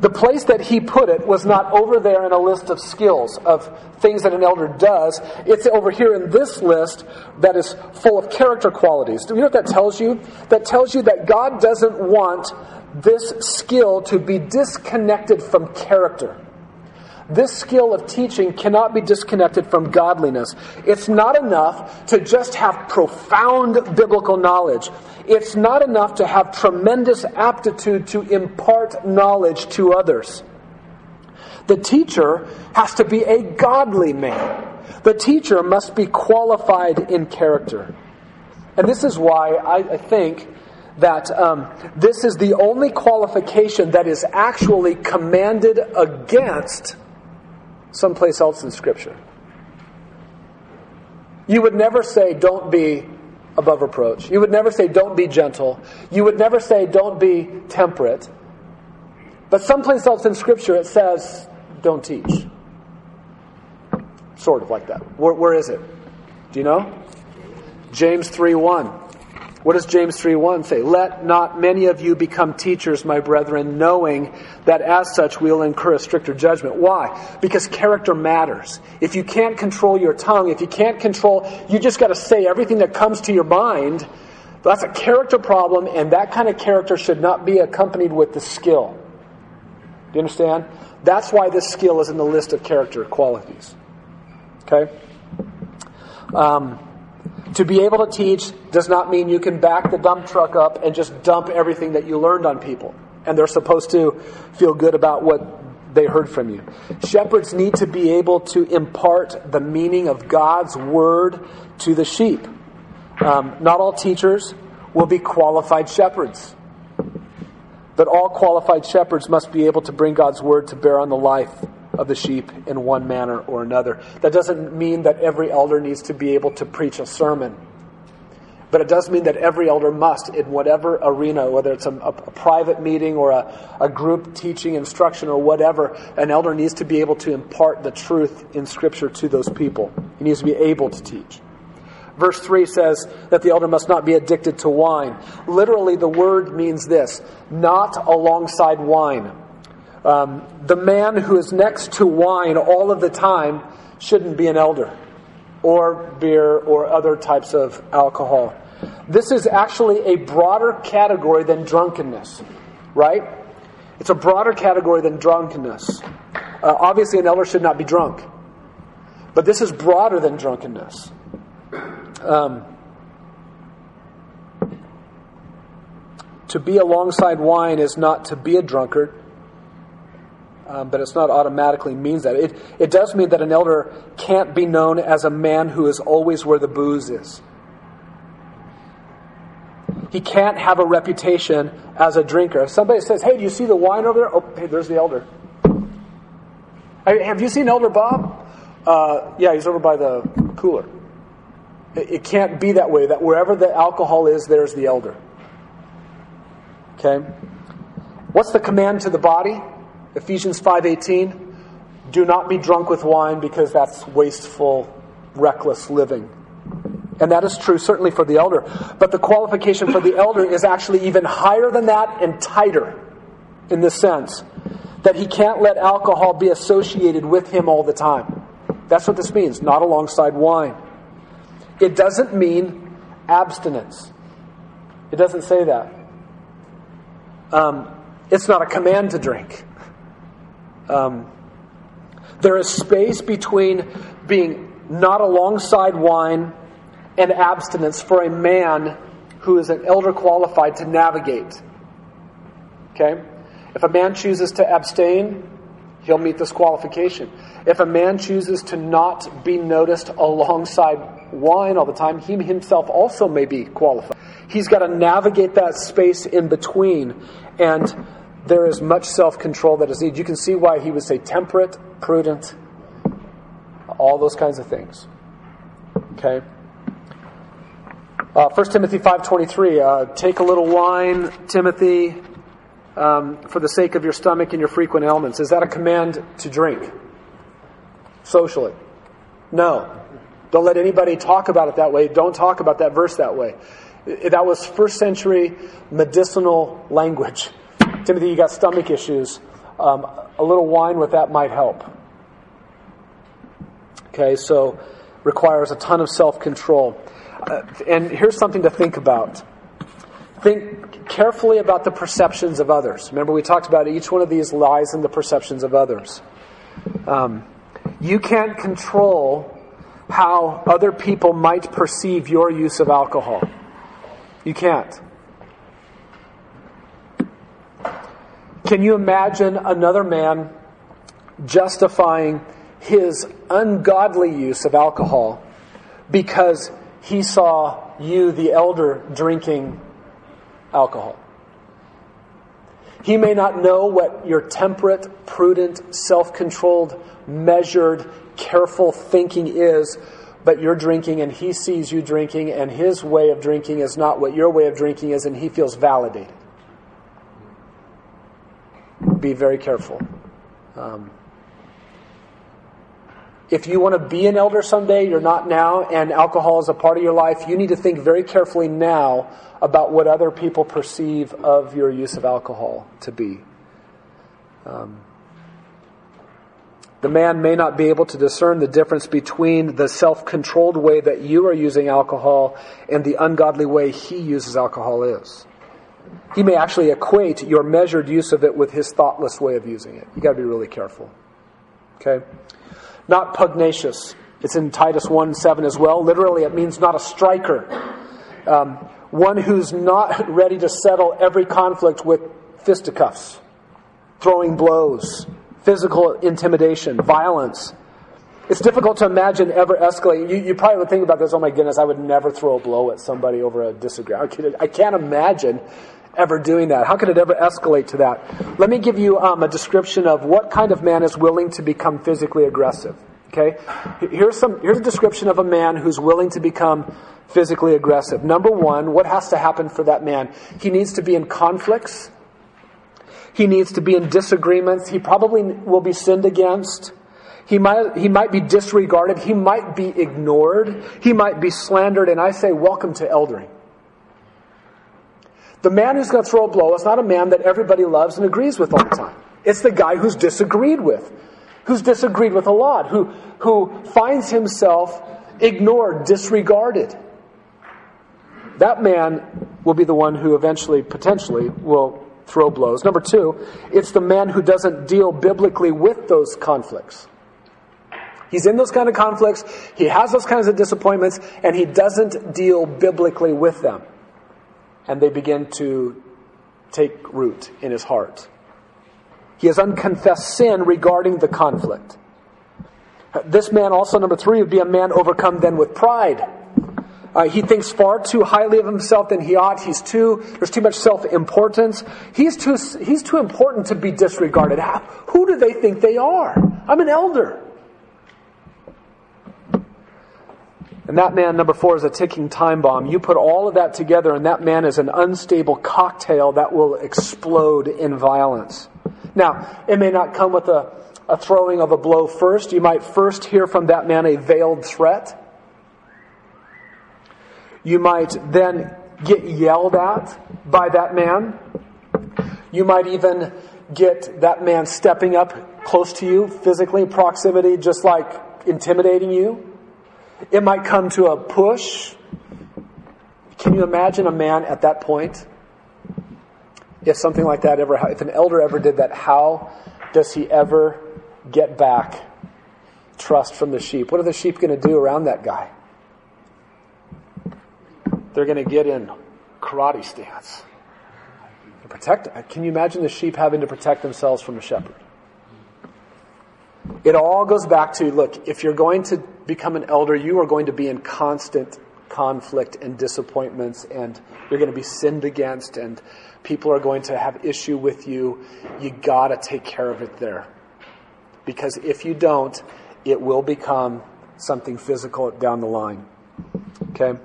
the place that he put it was not over there in a list of skills, of things that an elder does. It's over here in this list that is full of character qualities. Do you know what that tells you? That tells you that God doesn't want this skill to be disconnected from character. This skill of teaching cannot be disconnected from godliness. It's not enough to just have profound biblical knowledge. It's not enough to have tremendous aptitude to impart knowledge to others. The teacher has to be a godly man. The teacher must be qualified in character. And this is why I, think that um, this is the only qualification that is actually commanded against someplace else in Scripture. You would never say, don't be above reproach. You would never say, don't be gentle. You would never say, don't be temperate. But someplace else in Scripture it says, don't teach. Sort of like that. where, where is it? Do you know? James 3 1. What does James 3:1 say? Let not many of you become teachers, my brethren, knowing that as such we'll incur a stricter judgment. Why? Because character matters. If you can't control your tongue, if you can't control, you just got to say everything that comes to your mind. That's a character problem, and that kind of character should not be accompanied with the skill. Do you understand? That's why this skill is in the list of character qualities. Okay? Um, to be able to teach does not mean you can back the dump truck up and just dump everything that you learned on people. And they're supposed to feel good about what they heard from you. Shepherds need to be able to impart the meaning of God's word to the sheep. Um, not all teachers will be qualified shepherds. But all qualified shepherds must be able to bring God's word to bear on the life of the sheep in one manner or another. That doesn't mean that every elder needs to be able to preach a sermon. But it does mean that every elder must, in whatever arena, whether it's a, a, a private meeting or a, a group teaching instruction or whatever, an elder needs to be able to impart the truth in Scripture to those people. He needs to be able to teach. Verse 3 says that the elder must not be addicted to wine. Literally, the word means this not alongside wine. Um, the man who is next to wine all of the time shouldn't be an elder, or beer, or other types of alcohol. This is actually a broader category than drunkenness, right? It's a broader category than drunkenness. Uh, obviously, an elder should not be drunk, but this is broader than drunkenness. Um, to be alongside wine is not to be a drunkard um, but it's not automatically means that. It, it does mean that an elder can't be known as a man who is always where the booze is. He can't have a reputation as a drinker. If somebody says, Hey, do you see the wine over there? Oh, hey, there's the elder. Have you seen Elder Bob? Uh, yeah, he's over by the cooler. It, it can't be that way, that wherever the alcohol is, there's the elder. Okay? What's the command to the body? Ephesians 5:18, do not be drunk with wine because that's wasteful, reckless living. And that is true certainly for the elder, but the qualification for the elder is actually even higher than that and tighter in the sense that he can't let alcohol be associated with him all the time. That's what this means, not alongside wine. It doesn't mean abstinence. It doesn't say that. Um, it's not a command to drink. Um, there is space between being not alongside wine and abstinence for a man who is an elder qualified to navigate. Okay? If a man chooses to abstain, he'll meet this qualification. If a man chooses to not be noticed alongside wine all the time, he himself also may be qualified. He's got to navigate that space in between, and there is much self control that is needed. You can see why he would say temperate, prudent, all those kinds of things. Okay? Uh, 1 Timothy 5.23, uh, take a little wine, Timothy, um, for the sake of your stomach and your frequent ailments. Is that a command to drink? Socially? No. Don't let anybody talk about it that way. Don't talk about that verse that way. That was first century medicinal language. Timothy, you got stomach issues. Um, a little wine with that might help. Okay, so requires a ton of self control. Uh, and here's something to think about. Think carefully about the perceptions of others. Remember, we talked about each one of these lies in the perceptions of others. Um, you can't control how other people might perceive your use of alcohol. You can't. Can you imagine another man justifying his ungodly use of alcohol because he saw you, the elder, drinking alcohol? He may not know what your temperate, prudent, self controlled, measured, careful thinking is, but you're drinking and he sees you drinking, and his way of drinking is not what your way of drinking is, and he feels validated. Be very careful. Um, if you want to be an elder someday, you're not now, and alcohol is a part of your life, you need to think very carefully now about what other people perceive of your use of alcohol to be. Um, the man may not be able to discern the difference between the self controlled way that you are using alcohol and the ungodly way he uses alcohol is. He may actually equate your measured use of it with his thoughtless way of using it. You've got to be really careful. Okay? Not pugnacious. It's in Titus 1 7 as well. Literally, it means not a striker. Um, one who's not ready to settle every conflict with fisticuffs, throwing blows, physical intimidation, violence. It's difficult to imagine ever escalating. You, you, probably would think about this, oh my goodness, I would never throw a blow at somebody over a disagreement. I can't imagine ever doing that. How could it ever escalate to that? Let me give you um, a description of what kind of man is willing to become physically aggressive. Okay? Here's, some, here's a description of a man who's willing to become physically aggressive. Number one, what has to happen for that man? He needs to be in conflicts he needs to be in disagreements. He probably will be sinned against. He might, he might be disregarded. He might be ignored. He might be slandered. And I say, welcome to eldering. The man who's going to throw a blow is not a man that everybody loves and agrees with all the time. It's the guy who's disagreed with, who's disagreed with a lot, who, who finds himself ignored, disregarded. That man will be the one who eventually, potentially, will throw blows. Number two, it's the man who doesn't deal biblically with those conflicts. He's in those kind of conflicts, he has those kinds of disappointments, and he doesn't deal biblically with them. And they begin to take root in his heart. He has unconfessed sin regarding the conflict. This man, also, number three, would be a man overcome then with pride. Uh, he thinks far too highly of himself than he ought. He's too, there's too much self-importance. He's too, he's too important to be disregarded. How, who do they think they are? I'm an elder. And that man, number four, is a ticking time bomb. You put all of that together, and that man is an unstable cocktail that will explode in violence. Now, it may not come with a, a throwing of a blow first. You might first hear from that man a veiled threat. You might then get yelled at by that man. You might even get that man stepping up close to you, physically proximity, just like intimidating you. It might come to a push. Can you imagine a man at that point? If something like that ever, if an elder ever did that, how does he ever get back trust from the sheep? What are the sheep going to do around that guy? They're going to get in karate stance. Protect. Can you imagine the sheep having to protect themselves from a shepherd? It all goes back to look, if you're going to become an elder, you are going to be in constant conflict and disappointments, and you're going to be sinned against, and people are going to have issue with you. You got to take care of it there. Because if you don't, it will become something physical down the line. Okay?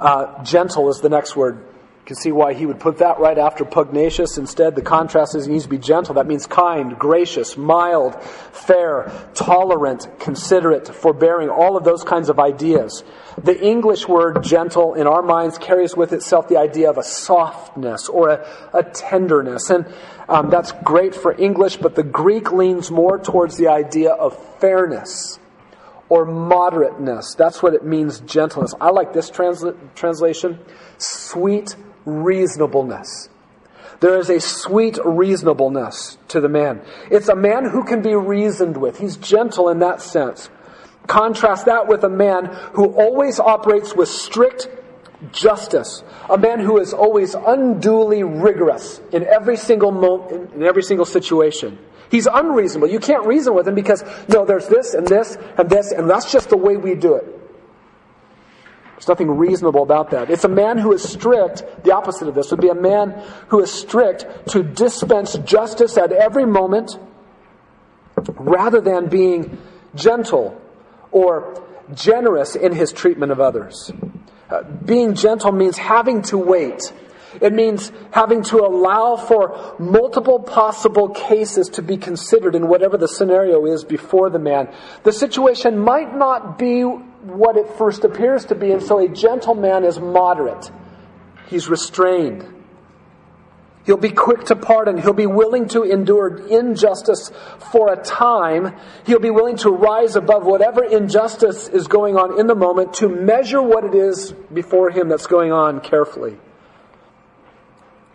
Uh, gentle is the next word. You can see why he would put that right after pugnacious. Instead, the contrast is he needs to be gentle. That means kind, gracious, mild, fair, tolerant, considerate, forbearing, all of those kinds of ideas. The English word gentle in our minds carries with itself the idea of a softness or a, a tenderness. And um, that's great for English, but the Greek leans more towards the idea of fairness or moderateness. That's what it means, gentleness. I like this transla- translation sweet reasonableness. There is a sweet reasonableness to the man. It's a man who can be reasoned with. He's gentle in that sense. Contrast that with a man who always operates with strict justice. A man who is always unduly rigorous in every single moment, in every single situation. He's unreasonable. You can't reason with him because, no, there's this and this and this, and that's just the way we do it. There's nothing reasonable about that. It's a man who is strict, the opposite of this would be a man who is strict to dispense justice at every moment rather than being gentle or generous in his treatment of others. Uh, being gentle means having to wait. It means having to allow for multiple possible cases to be considered in whatever the scenario is before the man. The situation might not be what it first appears to be. And so a gentle man is moderate. He's restrained. He'll be quick to pardon. He'll be willing to endure injustice for a time. He'll be willing to rise above whatever injustice is going on in the moment to measure what it is before him that's going on carefully.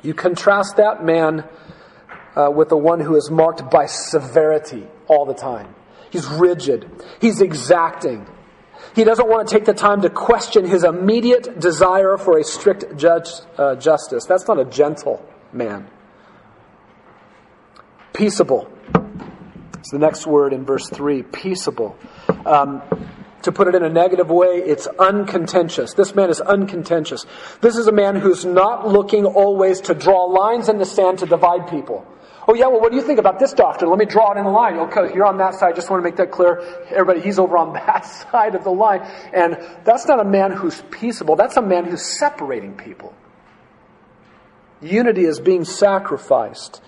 You contrast that man uh, with the one who is marked by severity all the time. He's rigid. He's exacting. He doesn't want to take the time to question his immediate desire for a strict judge, uh, justice. That's not a gentle man. Peaceable. It's the next word in verse 3 peaceable. Um, to put it in a negative way, it's uncontentious. This man is uncontentious. This is a man who's not looking always to draw lines in the sand to divide people. Oh yeah, well what do you think about this doctor? Let me draw it in the line. Okay, you're on that side. Just want to make that clear. Everybody, he's over on that side of the line. And that's not a man who's peaceable. That's a man who's separating people. Unity is being sacrificed.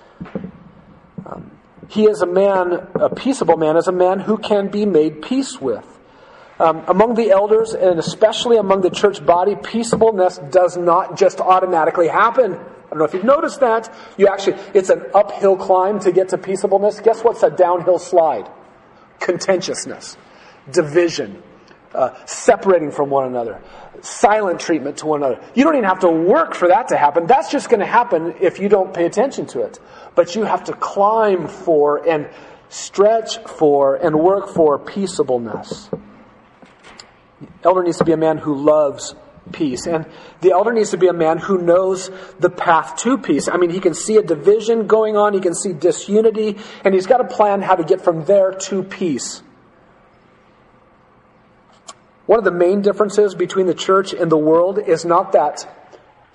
Um, he is a man, a peaceable man, is a man who can be made peace with. Um, among the elders, and especially among the church body, peaceableness does not just automatically happen. I don't know if you've noticed that. You actually, it's an uphill climb to get to peaceableness. Guess what's a downhill slide? Contentiousness, division, uh, separating from one another, silent treatment to one another. You don't even have to work for that to happen. That's just going to happen if you don't pay attention to it. But you have to climb for and stretch for and work for peaceableness. Elder needs to be a man who loves peace. And the elder needs to be a man who knows the path to peace. I mean, he can see a division going on, he can see disunity, and he's got a plan how to get from there to peace. One of the main differences between the church and the world is not that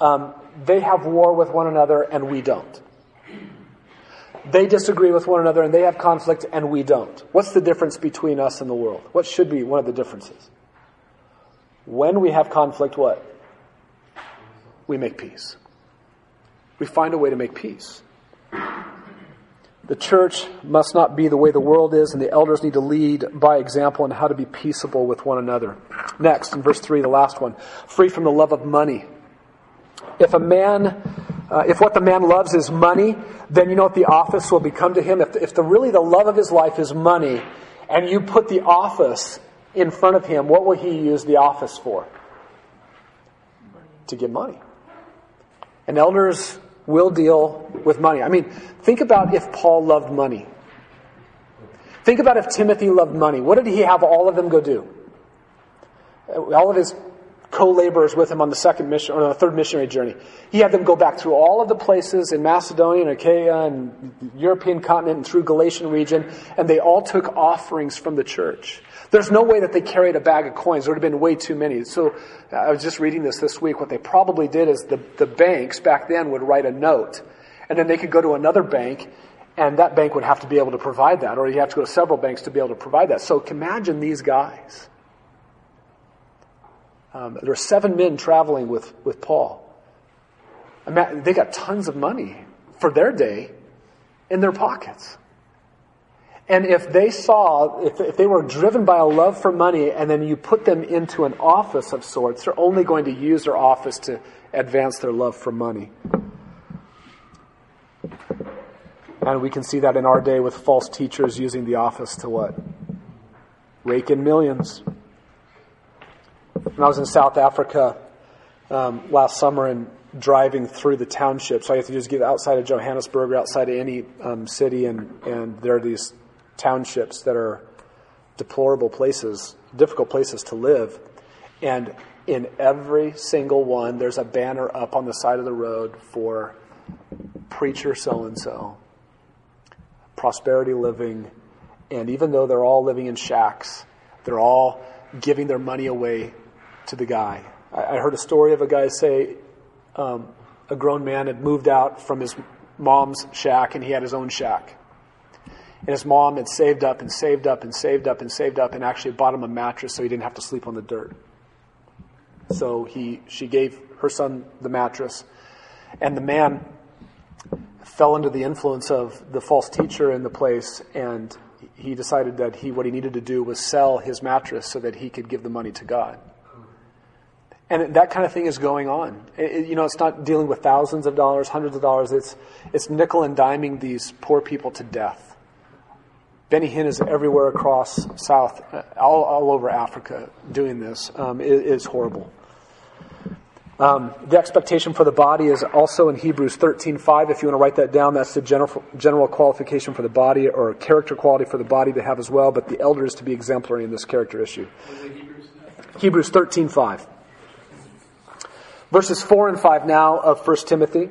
um, they have war with one another and we don't. They disagree with one another and they have conflict and we don't. What's the difference between us and the world? What should be one of the differences? When we have conflict, what? We make peace. We find a way to make peace. The church must not be the way the world is, and the elders need to lead by example on how to be peaceable with one another. Next, in verse 3, the last one free from the love of money. If a man, uh, if what the man loves is money, then you know what the office will become to him? If, if the, really the love of his life is money, and you put the office in front of him, what will he use the office for? To get money. And elders will deal with money. I mean, think about if Paul loved money. Think about if Timothy loved money. What did he have all of them go do? Uh, all of his co-laborers with him on the second mission or the third missionary journey. He had them go back through all of the places in Macedonia and Achaia and European continent and through Galatian region, and they all took offerings from the church. There's no way that they carried a bag of coins. There would have been way too many. So I was just reading this this week. What they probably did is the, the banks back then would write a note, and then they could go to another bank, and that bank would have to be able to provide that, or you have to go to several banks to be able to provide that. So imagine these guys um, there are seven men traveling with, with Paul. they got tons of money for their day in their pockets. And if they saw, if, if they were driven by a love for money and then you put them into an office of sorts, they're only going to use their office to advance their love for money. And we can see that in our day with false teachers using the office to what? Rake in millions. When I was in South Africa um, last summer and driving through the townships, all you have to just get outside of Johannesburg or outside of any um, city, and, and there are these townships that are deplorable places, difficult places to live. And in every single one, there's a banner up on the side of the road for preacher so and so, prosperity living. And even though they're all living in shacks, they're all giving their money away to the guy. I, heard a story of a guy say um, a grown man had moved out from his mom's shack and he had his own shack. And his mom had saved up and saved up and saved up and saved up and actually bought him a mattress so he didn't have to sleep on the dirt. So he, she gave her son the mattress. And the man fell under the influence of the false teacher in the place and he decided that he, what he needed to do was sell his mattress so that he could give the money to God. And that kind of thing is going on. It, you know, it's not dealing with thousands of dollars, hundreds of dollars. It's, it's nickel and diming these poor people to death. Benny Hinn is everywhere across South, all, all over Africa doing this. Um, it is horrible. Um, the expectation for the body is also in Hebrews 13:5. If you want to write that down, that's the general, general qualification for the body or character quality for the body to have as well. But the elder is to be exemplary in this character issue. Hebrews 13:5. Verses 4 and 5 now of 1 Timothy.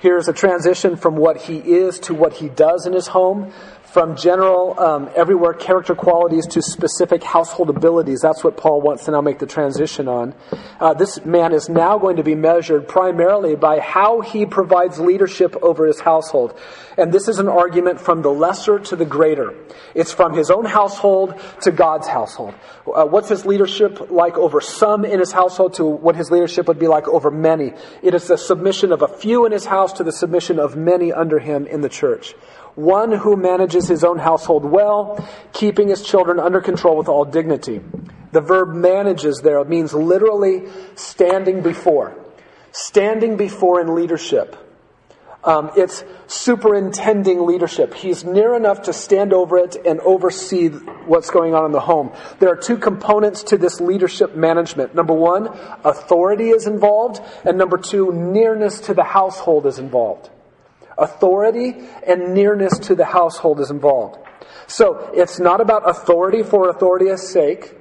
Here's a transition from what he is to what he does in his home from general, um, everywhere character qualities to specific household abilities. That's what Paul wants to now make the transition on. Uh, this man is now going to be measured primarily by how he provides leadership over his household. And this is an argument from the lesser to the greater. It's from his own household to God's household. Uh, what's his leadership like over some in his household to what his leadership would be like over many? It is the submission of a few in his house to the submission of many under him in the church one who manages his own household well, keeping his children under control with all dignity. The verb manages there means literally standing before. Standing before in leadership. Um, it's superintending leadership. He's near enough to stand over it and oversee what's going on in the home. There are two components to this leadership management. Number one, authority is involved, and number two, nearness to the household is involved. Authority and nearness to the household is involved. So it's not about authority for authority's sake.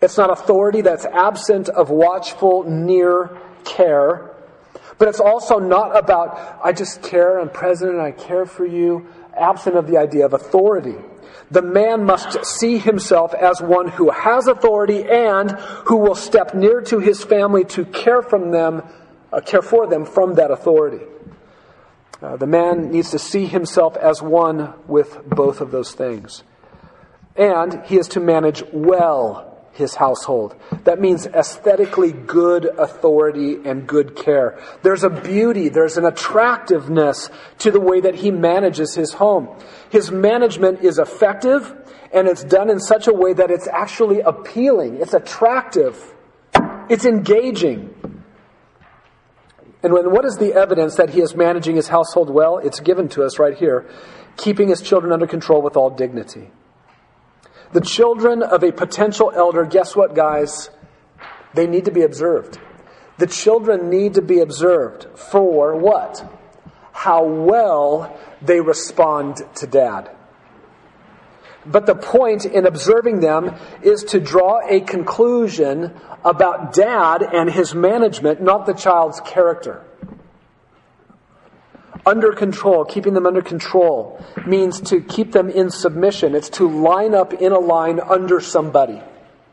It's not authority that's absent of watchful, near care. But it's also not about, I just care, I'm present and I care for you, absent of the idea of authority. The man must see himself as one who has authority and who will step near to his family to care from them, uh, care for them from that authority. Uh, the man needs to see himself as one with both of those things. And he is to manage well his household. That means aesthetically good authority and good care. There's a beauty, there's an attractiveness to the way that he manages his home. His management is effective and it's done in such a way that it's actually appealing, it's attractive, it's engaging. And when, what is the evidence that he is managing his household well? It's given to us right here. Keeping his children under control with all dignity. The children of a potential elder, guess what, guys? They need to be observed. The children need to be observed for what? How well they respond to dad. But the point in observing them is to draw a conclusion about dad and his management, not the child's character. Under control, keeping them under control, means to keep them in submission. It's to line up in a line under somebody.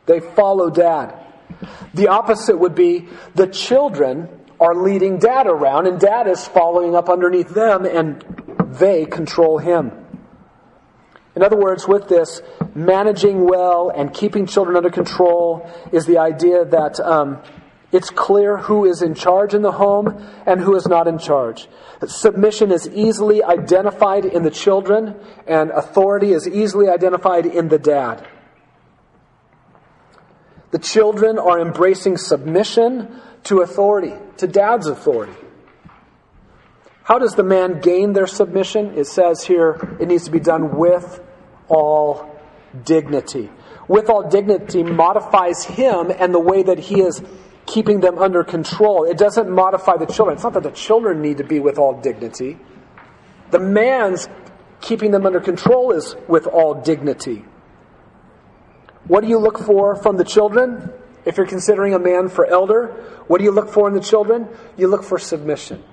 They follow dad. The opposite would be the children are leading dad around and dad is following up underneath them and they control him. In other words, with this, managing well and keeping children under control is the idea that um, it's clear who is in charge in the home and who is not in charge. Submission is easily identified in the children, and authority is easily identified in the dad. The children are embracing submission to authority, to dad's authority. How does the man gain their submission? It says here it needs to be done with all dignity. With all dignity modifies him and the way that he is keeping them under control. It doesn't modify the children. It's not that the children need to be with all dignity. The man's keeping them under control is with all dignity. What do you look for from the children? If you're considering a man for elder, what do you look for in the children? You look for submission.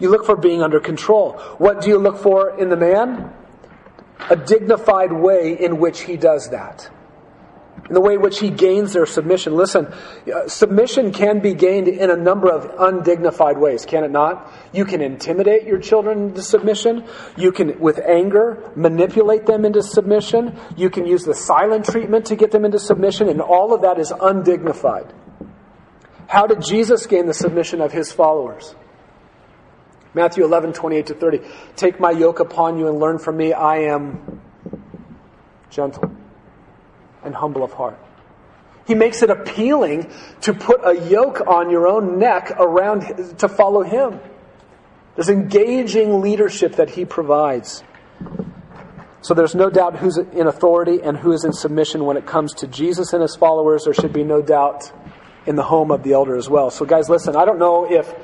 You look for being under control. What do you look for in the man? A dignified way in which he does that in the way in which he gains their submission. Listen, uh, submission can be gained in a number of undignified ways, can it not? You can intimidate your children into submission. You can, with anger, manipulate them into submission. You can use the silent treatment to get them into submission, and all of that is undignified. How did Jesus gain the submission of his followers? Matthew 11, 28 to 30. Take my yoke upon you and learn from me. I am gentle and humble of heart. He makes it appealing to put a yoke on your own neck around to follow him. There's engaging leadership that he provides. So there's no doubt who's in authority and who is in submission when it comes to Jesus and his followers. There should be no doubt in the home of the elder as well. So, guys, listen, I don't know if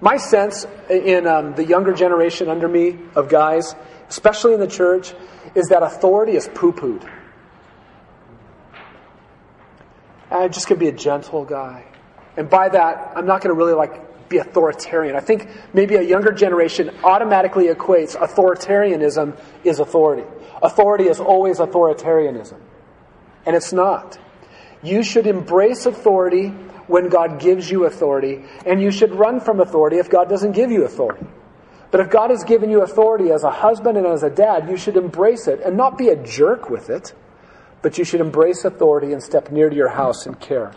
my sense in um, the younger generation under me of guys, especially in the church, is that authority is poo pooed. I'm just going to be a gentle guy. And by that, I'm not going to really like be authoritarian. I think maybe a younger generation automatically equates authoritarianism is authority. Authority is always authoritarianism. And it's not. You should embrace authority when God gives you authority, and you should run from authority if God doesn't give you authority. But if God has given you authority as a husband and as a dad, you should embrace it and not be a jerk with it but you should embrace authority and step near to your house in care.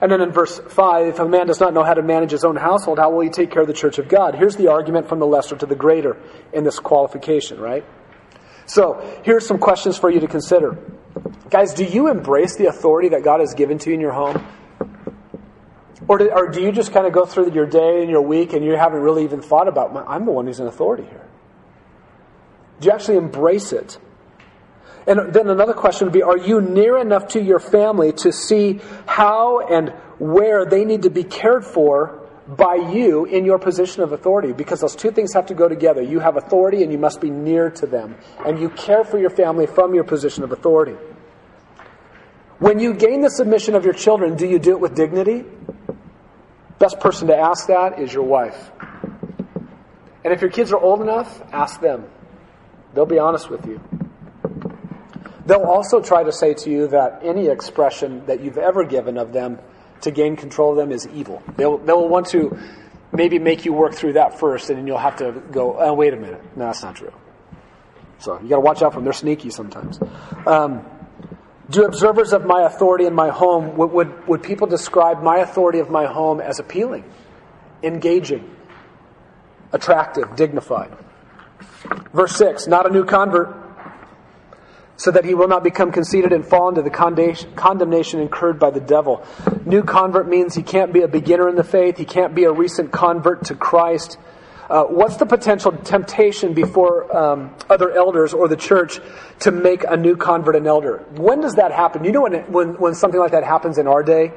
And then in verse 5, if a man does not know how to manage his own household, how will he take care of the church of God? Here's the argument from the lesser to the greater in this qualification, right? So, here's some questions for you to consider. Guys, do you embrace the authority that God has given to you in your home? Or do, or do you just kind of go through your day and your week and you haven't really even thought about, I'm the one who's in authority here? Do you actually embrace it? And then another question would be Are you near enough to your family to see how and where they need to be cared for by you in your position of authority? Because those two things have to go together. You have authority and you must be near to them. And you care for your family from your position of authority. When you gain the submission of your children, do you do it with dignity? Best person to ask that is your wife. And if your kids are old enough, ask them. They'll be honest with you. They'll also try to say to you that any expression that you've ever given of them to gain control of them is evil. They'll, they'll want to maybe make you work through that first, and then you'll have to go, oh, wait a minute. No, that's not true. So you got to watch out for them. They're sneaky sometimes. Um, do observers of my authority in my home, would, would, would people describe my authority of my home as appealing, engaging, attractive, dignified? Verse 6 Not a new convert so that he will not become conceited and fall into the condemnation incurred by the devil. New convert means he can't be a beginner in the faith, he can't be a recent convert to Christ. Uh, what's the potential temptation before um, other elders or the church to make a new convert an elder? When does that happen? You know when, when, when something like that happens in our day?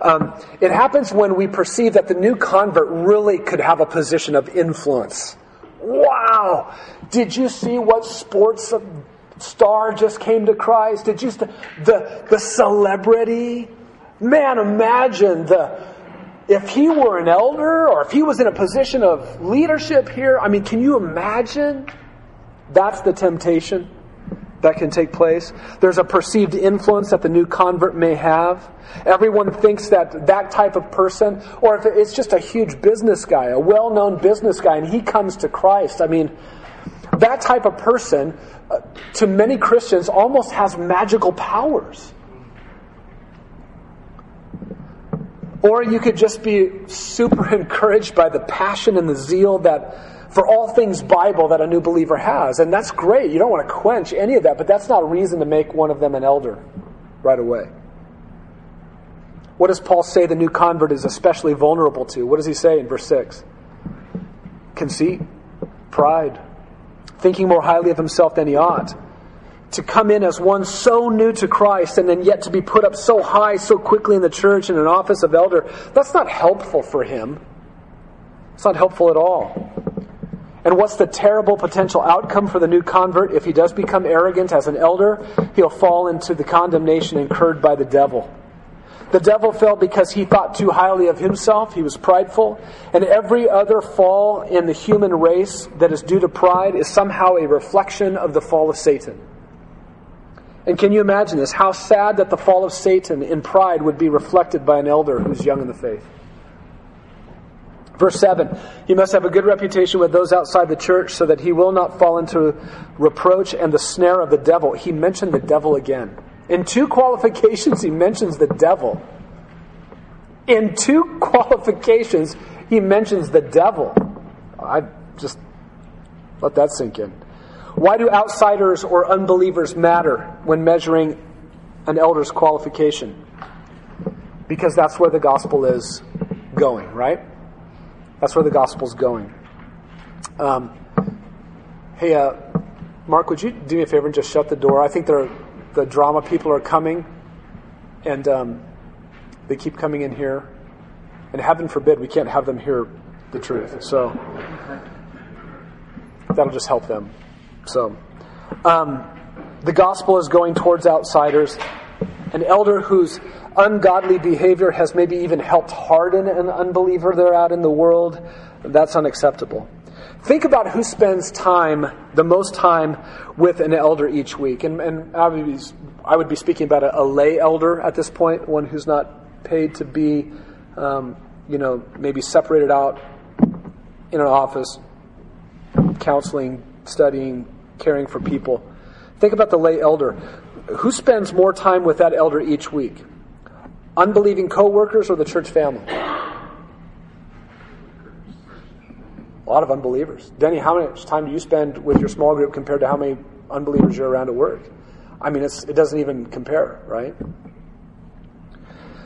Um, it happens when we perceive that the new convert really could have a position of influence. Wow! Did you see what sports star just came to Christ. Did you st- the the celebrity? Man, imagine the if he were an elder or if he was in a position of leadership here. I mean, can you imagine? That's the temptation that can take place. There's a perceived influence that the new convert may have. Everyone thinks that that type of person, or if it's just a huge business guy, a well known business guy, and he comes to Christ, I mean, that type of person, uh, to many Christians, almost has magical powers. Or you could just be super encouraged by the passion and the zeal that for all things Bible that a new believer has. And that's great. You don't want to quench any of that, but that's not a reason to make one of them an elder right away. What does Paul say the new convert is especially vulnerable to? What does he say in verse 6? Conceit, pride, thinking more highly of himself than he ought. To come in as one so new to Christ and then yet to be put up so high so quickly in the church in an office of elder, that's not helpful for him. It's not helpful at all. And what's the terrible potential outcome for the new convert if he does become arrogant as an elder? He'll fall into the condemnation incurred by the devil. The devil fell because he thought too highly of himself. He was prideful. And every other fall in the human race that is due to pride is somehow a reflection of the fall of Satan. And can you imagine this? How sad that the fall of Satan in pride would be reflected by an elder who's young in the faith. Verse 7 He must have a good reputation with those outside the church so that he will not fall into reproach and the snare of the devil. He mentioned the devil again. In two qualifications, he mentions the devil. In two qualifications, he mentions the devil. I just let that sink in. Why do outsiders or unbelievers matter when measuring an elder's qualification? Because that's where the gospel is going, right? That's where the gospel's going. Um, hey, uh, Mark, would you do me a favor and just shut the door? I think the drama people are coming, and um, they keep coming in here. And heaven forbid we can't have them hear the truth. So that'll just help them. So um, the gospel is going towards outsiders. An elder whose ungodly behavior has maybe even helped harden an unbeliever there out in the world, that's unacceptable. Think about who spends time, the most time, with an elder each week. And, and I, would be, speaking about a, a, lay elder at this point, one who's not paid to be, um, you know, maybe separated out in an office, counseling, studying, caring for people. Think about the lay elder. Who spends more time with that elder each week? Unbelieving coworkers or the church family? A lot of unbelievers. Denny, how much time do you spend with your small group compared to how many unbelievers you're around at work? I mean, it doesn't even compare, right?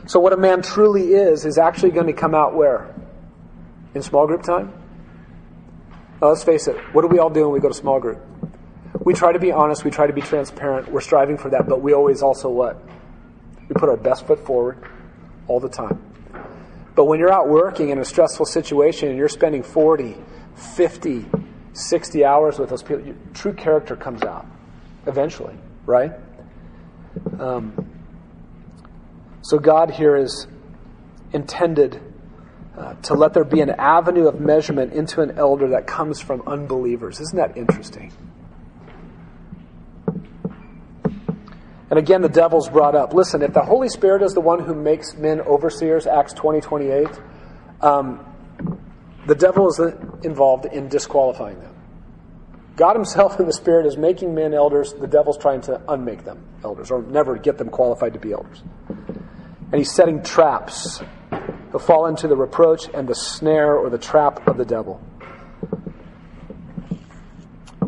So, what a man truly is, is actually going to come out where? In small group time? Now, let's face it, what do we all do when we go to small group? We try to be honest, we try to be transparent, we're striving for that, but we always also what? We put our best foot forward all the time. But when you're out working in a stressful situation and you're spending 40, 50, 60 hours with those people, your true character comes out eventually, right? Um, so God here is intended uh, to let there be an avenue of measurement into an elder that comes from unbelievers. Isn't that interesting? And again, the devil's brought up. Listen, if the Holy Spirit is the one who makes men overseers, Acts 20, 28, um, the devil is involved in disqualifying them. God Himself in the Spirit is making men elders. The devil's trying to unmake them elders or never get them qualified to be elders. And he's setting traps. He'll fall into the reproach and the snare or the trap of the devil.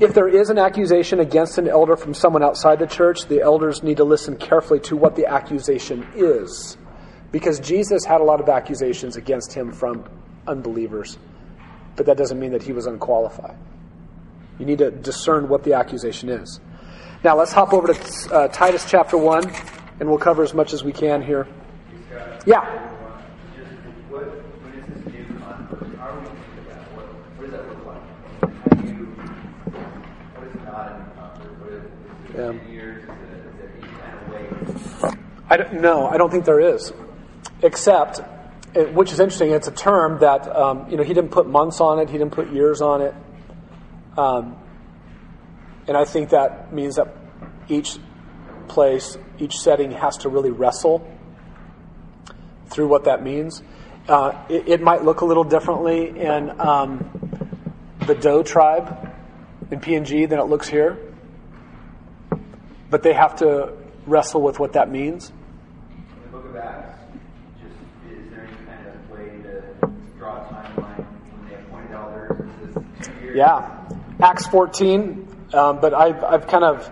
If there is an accusation against an elder from someone outside the church, the elders need to listen carefully to what the accusation is. Because Jesus had a lot of accusations against him from unbelievers, but that doesn't mean that he was unqualified. You need to discern what the accusation is. Now, let's hop over to uh, Titus chapter 1, and we'll cover as much as we can here. Yeah. Yeah. I don't, no, I don't think there is. Except, which is interesting, it's a term that, um, you know, he didn't put months on it, he didn't put years on it. Um, and I think that means that each place, each setting has to really wrestle through what that means. Uh, it, it, might look a little differently in um, the Doe tribe in PNG than it looks here, but they have to wrestle with what that means. In the book of Acts, just is there any kind of way to draw a timeline when they appointed elders? Is this two years? Yeah, Acts 14. Um, but I've, I've kind of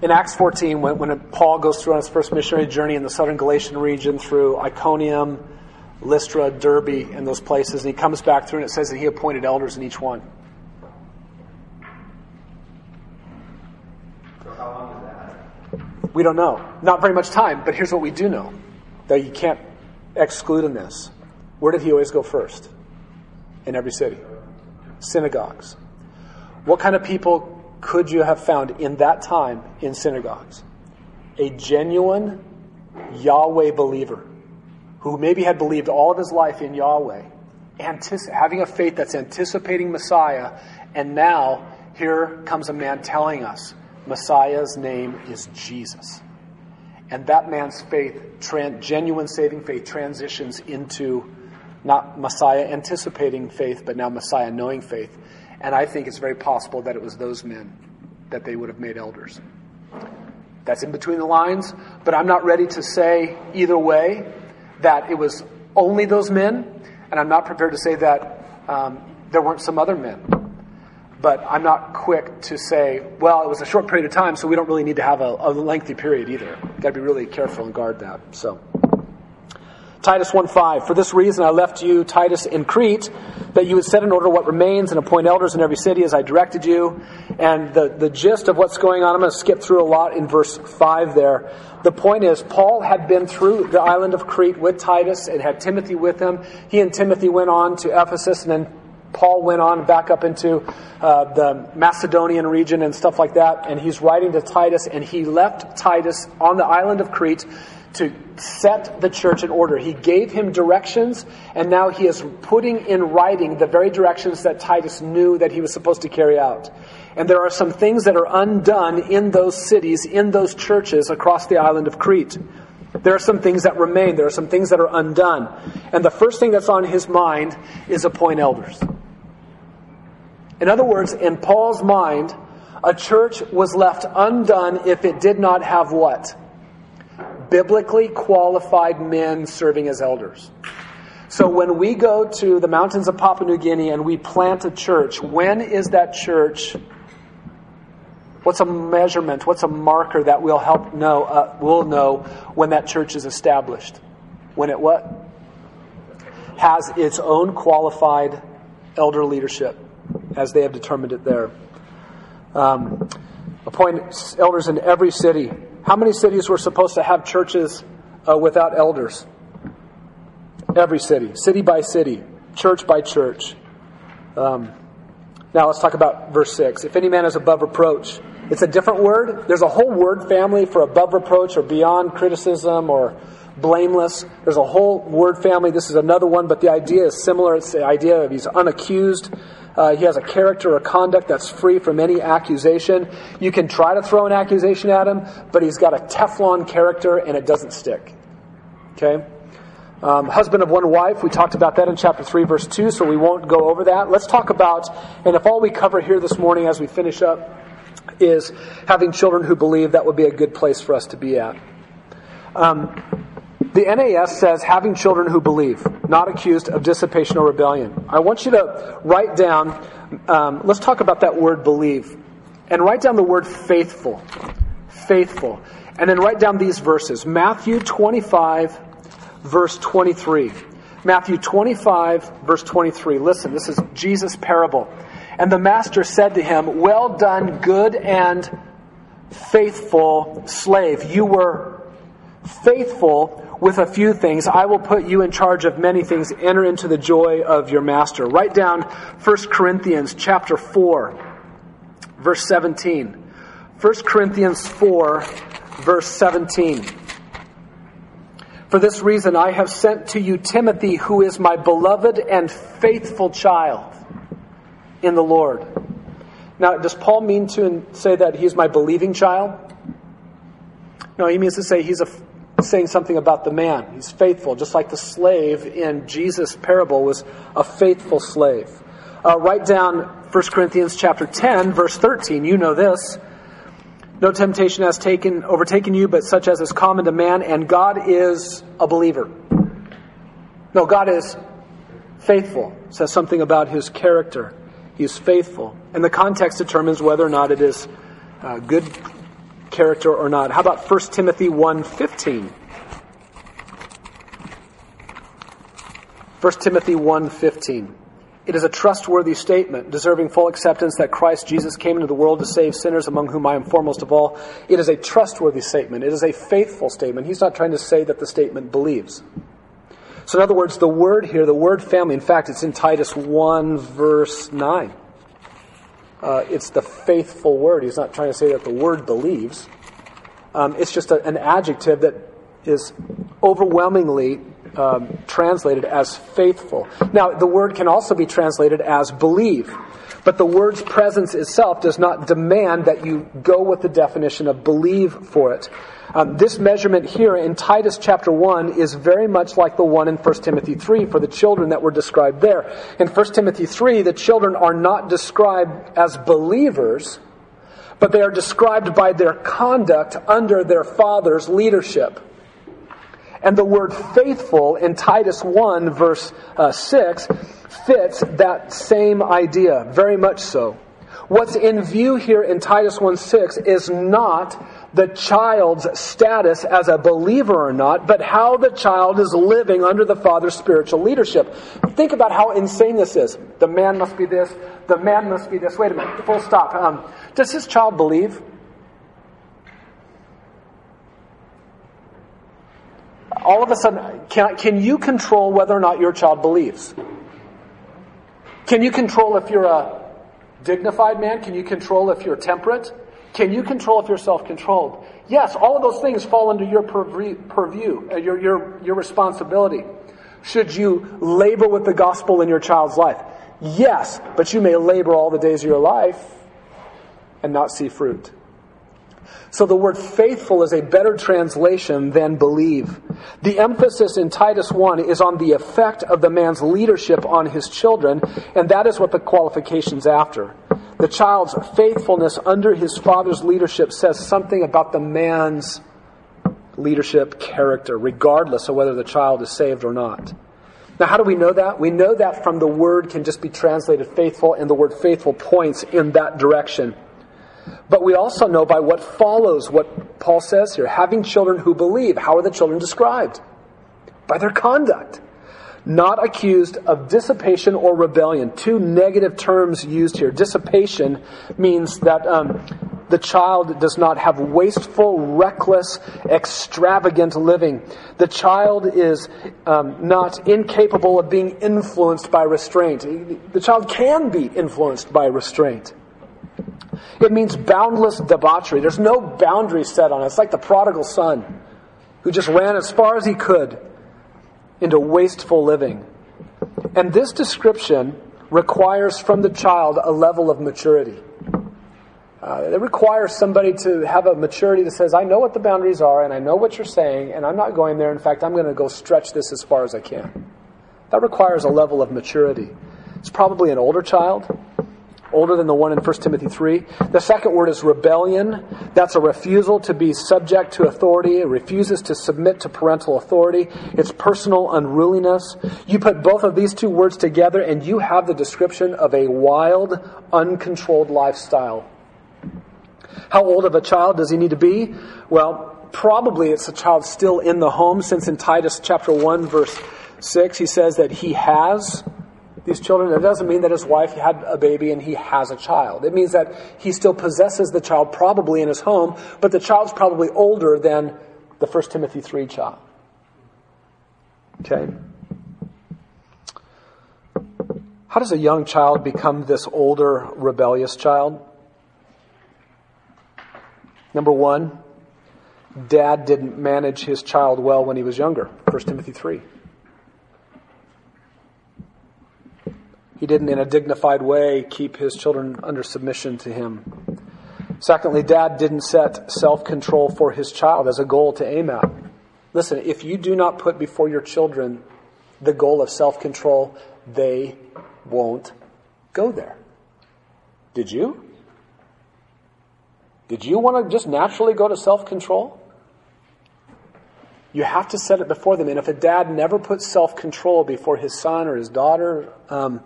in Acts 14, when, when Paul goes through on his first missionary journey in the southern Galatian region through Iconium, Lystra, Derbe, and those places, and he comes back through and it says that he appointed elders in each one. So how long was that? We don't know. Not very much time, but here's what we do know that you can't exclude in this. Where did he always go first? In every city? Synagogues. What kind of people could you have found in that time in synagogues? A genuine Yahweh believer who maybe had believed all of his life in Yahweh, having a faith that's anticipating Messiah, and now here comes a man telling us Messiah's name is Jesus. And that man's faith, tran- genuine saving faith, transitions into not Messiah anticipating faith, but now Messiah knowing faith. And I think it's very possible that it was those men that they would have made elders. That's in between the lines, but I'm not ready to say either way that it was only those men, and I'm not prepared to say that um, there weren't some other men. But I'm not quick to say, well, it was a short period of time, so we don't really need to have a, a lengthy period either. Got to be really careful and guard that. So. Titus 1.5, For this reason I left you, Titus, in Crete, that you would set in order what remains and appoint elders in every city as I directed you. And the, the gist of what's going on, I'm going to skip through a lot in verse 5 there. The point is, Paul had been through the island of Crete with Titus and had Timothy with him. He and Timothy went on to Ephesus and then Paul went on back up into uh, the Macedonian region and stuff like that. And he's writing to Titus and he left Titus on the island of Crete to set the church in order. He gave him directions, and now he is putting in writing the very directions that Titus knew that he was supposed to carry out. And there are some things that are undone in those cities, in those churches across the island of Crete. There are some things that remain. There are some things that are undone. And the first thing that's on his mind is appoint elders. In other words, in Paul's mind, a church was left undone if it did not have what? biblically qualified men serving as elders. So when we go to the mountains of Papua New Guinea and we plant a church, when is that church? What's a measurement? What's a marker that we'll help know? Uh, we'll know when that church is established. When it what has its own qualified elder leadership, as they have determined it there. Um, appoint elders in every city how many cities were supposed to have churches uh, without elders? Every city, city by city, church by church. Um, now let's talk about verse 6. If any man is above reproach, it's a different word. There's a whole word family for above reproach or beyond criticism or blameless. There's a whole word family. This is another one, but the idea is similar. It's the idea of he's unaccused, uh, he has a character or conduct that's free from any accusation. You can try to throw an accusation at him, but he's got a Teflon character and it doesn't stick. Okay? Um, husband of one wife, we talked about that in chapter 3, verse 2, so we won't go over that. Let's talk about, and if all we cover here this morning as we finish up is having children who believe, that would be a good place for us to be at. Um, the NAS says having children who believe, not accused of dissipation or rebellion. I want you to write down, um, let's talk about that word believe, and write down the word faithful. Faithful. And then write down these verses Matthew 25, verse 23. Matthew 25, verse 23. Listen, this is Jesus' parable. And the master said to him, Well done, good and faithful slave. You were faithful with a few things. I will put you in charge of many things. Enter into the joy of your master. Write down 1 Corinthians chapter 4. verse 17. 1 Corinthians 4, verse 17. For this reason, I have sent to you Timothy, who is my beloved and faithful child in the Lord. Now, does Paul mean to say that he's my believing child? No, he means to say he's a, saying something about the man. He's faithful, just like the slave in Jesus' parable was a faithful slave. Uh, write down 1 Corinthians chapter 10, verse 13. You know this. No temptation has taken overtaken you, but such as is common to man, and God is a believer. No, God is faithful. It says something about his character. He is faithful. And the context determines whether or not it is uh, good character or not. How about 1 Timothy 1.15? 1 Timothy 1.15. It is a trustworthy statement, deserving full acceptance that Christ Jesus came into the world to save sinners, among whom I am foremost of all. It is a trustworthy statement. It is a faithful statement. He's not trying to say that the statement believes. So, in other words, the word here, the word family, in fact, it's in Titus 1, verse 9. Uh, it's the faithful word. He's not trying to say that the word believes. Um, it's just a, an adjective that is overwhelmingly um, translated as faithful. Now, the word can also be translated as believe, but the word's presence itself does not demand that you go with the definition of believe for it. Um, this measurement here in Titus chapter 1 is very much like the one in 1 Timothy 3 for the children that were described there. In 1 Timothy 3, the children are not described as believers, but they are described by their conduct under their father's leadership. And the word faithful in Titus 1, verse uh, 6, fits that same idea, very much so. What's in view here in Titus 1 6 is not the child's status as a believer or not, but how the child is living under the father's spiritual leadership. Think about how insane this is. The man must be this, the man must be this. Wait a minute, full stop. Um, does this child believe? All of a sudden, can, can you control whether or not your child believes? Can you control if you're a dignified man? Can you control if you're temperate? Can you control if you're self controlled? Yes, all of those things fall under your purview, uh, your, your, your responsibility. Should you labor with the gospel in your child's life? Yes, but you may labor all the days of your life and not see fruit. So the word faithful is a better translation than believe. The emphasis in Titus 1 is on the effect of the man's leadership on his children, and that is what the qualification's after. The child's faithfulness under his father's leadership says something about the man's leadership character, regardless of whether the child is saved or not. Now, how do we know that? We know that from the word can just be translated faithful, and the word faithful points in that direction. But we also know by what follows what Paul says here having children who believe. How are the children described? By their conduct. Not accused of dissipation or rebellion. Two negative terms used here. Dissipation means that um, the child does not have wasteful, reckless, extravagant living. The child is um, not incapable of being influenced by restraint. The child can be influenced by restraint. It means boundless debauchery. There's no boundary set on it. It's like the prodigal son who just ran as far as he could into wasteful living. And this description requires from the child a level of maturity. Uh, it requires somebody to have a maturity that says, I know what the boundaries are and I know what you're saying, and I'm not going there. In fact, I'm going to go stretch this as far as I can. That requires a level of maturity. It's probably an older child older than the one in 1 Timothy 3. The second word is rebellion. That's a refusal to be subject to authority. It refuses to submit to parental authority. It's personal unruliness. You put both of these two words together and you have the description of a wild, uncontrolled lifestyle. How old of a child does he need to be? Well, probably it's a child still in the home since in Titus chapter 1 verse 6 he says that he has these children, it doesn't mean that his wife had a baby and he has a child. It means that he still possesses the child probably in his home, but the child's probably older than the 1 Timothy 3 child. Okay? How does a young child become this older, rebellious child? Number one, dad didn't manage his child well when he was younger. 1 Timothy 3. He didn't, in a dignified way, keep his children under submission to him. Secondly, dad didn't set self control for his child as a goal to aim at. Listen, if you do not put before your children the goal of self control, they won't go there. Did you? Did you want to just naturally go to self control? You have to set it before them. And if a dad never puts self control before his son or his daughter, um,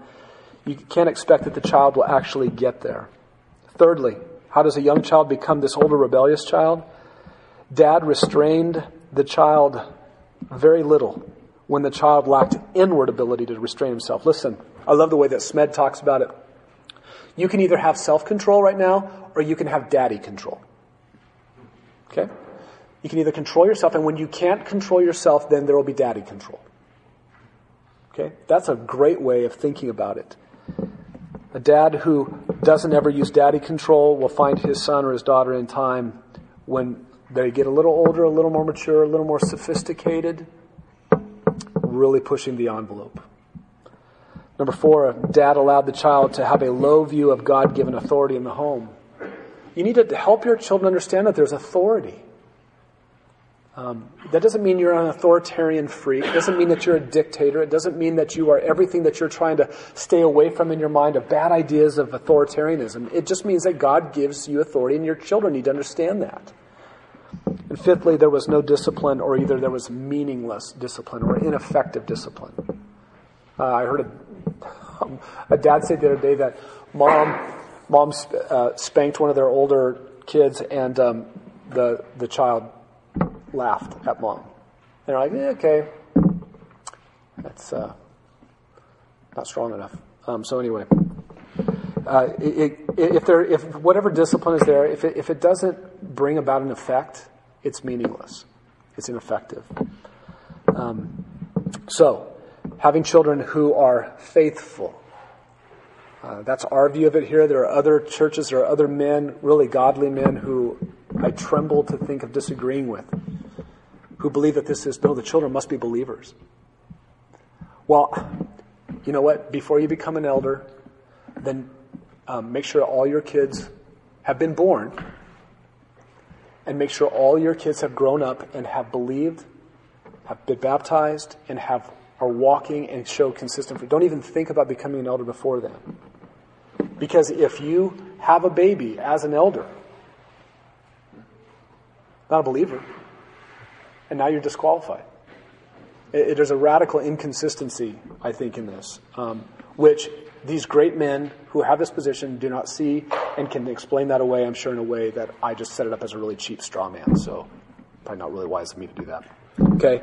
you can't expect that the child will actually get there. Thirdly, how does a young child become this older rebellious child? Dad restrained the child very little when the child lacked inward ability to restrain himself. Listen, I love the way that Smed talks about it. You can either have self control right now or you can have daddy control. Okay? You can either control yourself, and when you can't control yourself, then there will be daddy control. Okay? That's a great way of thinking about it. A dad who doesn't ever use daddy control will find his son or his daughter in time when they get a little older, a little more mature, a little more sophisticated, really pushing the envelope. Number four, a dad allowed the child to have a low view of God given authority in the home. You need to help your children understand that there's authority. Um, that doesn't mean you're an authoritarian freak. It doesn't mean that you're a dictator. It doesn't mean that you are everything that you're trying to stay away from in your mind of bad ideas of authoritarianism. It just means that God gives you authority and your children need to understand that. And fifthly, there was no discipline, or either there was meaningless discipline or ineffective discipline. Uh, I heard a, a, dad say the other day that mom, mom uh, spanked one of their older kids, and um, the the child laughed at mom. They're like, eh, okay, that's uh, not strong enough. Um, so anyway, uh, it, it, if there, if whatever discipline is there, if it, if it doesn't bring about an effect, it's meaningless. It's ineffective. Um, so, having children who are faithful. Uh, that's our view of it here. There are other churches, there are other men, really godly men, who I tremble to think of disagreeing with, who believe that this is, no, the children must be believers. Well, you know what? Before you become an elder, then um, make sure all your kids have been born and make sure all your kids have grown up and have believed, have been baptized, and have are walking and show consistent. Don't even think about becoming an elder before then. Because if you have a baby as an elder, not a believer, and now you're disqualified. It, there's a radical inconsistency, I think, in this, um, which these great men who have this position do not see and can explain that away, I'm sure, in a way that I just set it up as a really cheap straw man. So, probably not really wise of me to do that. Okay.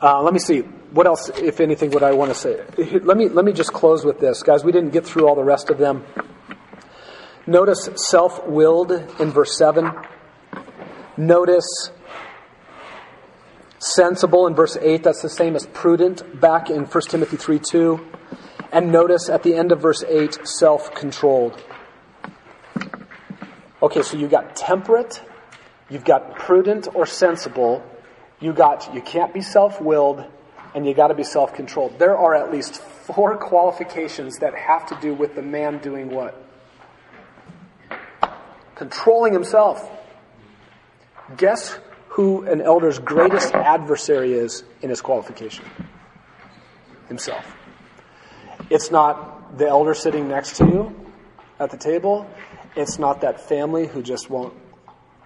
Uh, let me see. What else, if anything, would I want to say? Let me, let me just close with this. Guys, we didn't get through all the rest of them. Notice self willed in verse 7. Notice sensible in verse 8. That's the same as prudent back in 1 Timothy 3 2. And notice at the end of verse 8, self controlled. Okay, so you got temperate, you've got prudent or sensible, you got you can't be self-willed, and you got to be self-controlled. There are at least four qualifications that have to do with the man doing what? Controlling himself. Guess who an elder's greatest adversary is in his qualification? Himself. It's not the elder sitting next to you at the table. It's not that family who just won't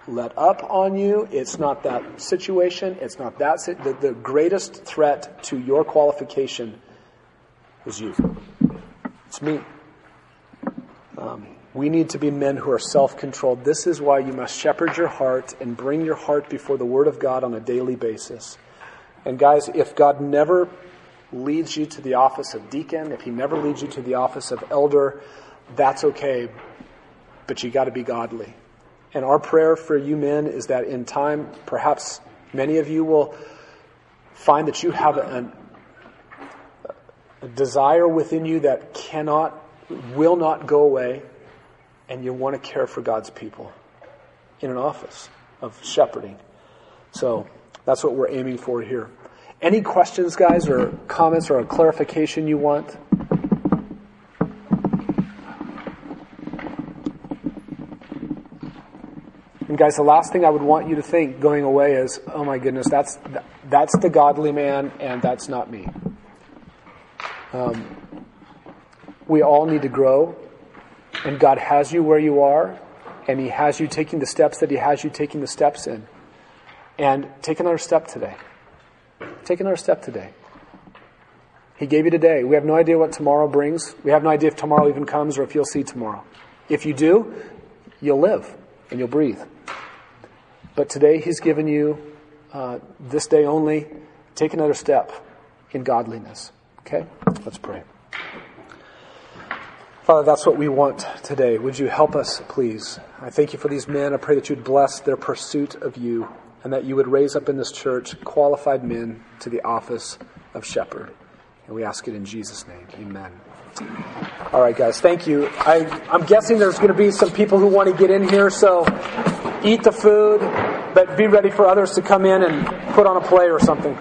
let up on you. It's not that situation. It's not that. The, the greatest threat to your qualification is you. It's me. Um, we need to be men who are self controlled. This is why you must shepherd your heart and bring your heart before the Word of God on a daily basis. And guys, if God never leads you to the office of deacon, if he never leads you to the office of elder, that's okay, but you got to be godly. And our prayer for you men is that in time, perhaps many of you will find that you have a, a desire within you that cannot, will not go away, and you want to care for God's people in an office. of shepherding. So that's what we're aiming for here. Any questions, guys, or comments or a clarification you want? Guys, the last thing I would want you to think going away is, oh my goodness, that's that's the godly man, and that's not me. Um, we all need to grow, and God has you where you are, and He has you taking the steps that He has you taking the steps in. And take another step today. Take another step today. He gave you today. We have no idea what tomorrow brings. We have no idea if tomorrow even comes or if you'll see tomorrow. If you do, you'll live and you'll breathe. But today, He's given you uh, this day only. Take another step in godliness. Okay? Let's pray. Father, that's what we want today. Would you help us, please? I thank you for these men. I pray that you'd bless their pursuit of you and that you would raise up in this church qualified men to the office of shepherd. And we ask it in Jesus' name. Amen. All right, guys, thank you. I, I'm guessing there's going to be some people who want to get in here, so eat the food, but be ready for others to come in and put on a play or something.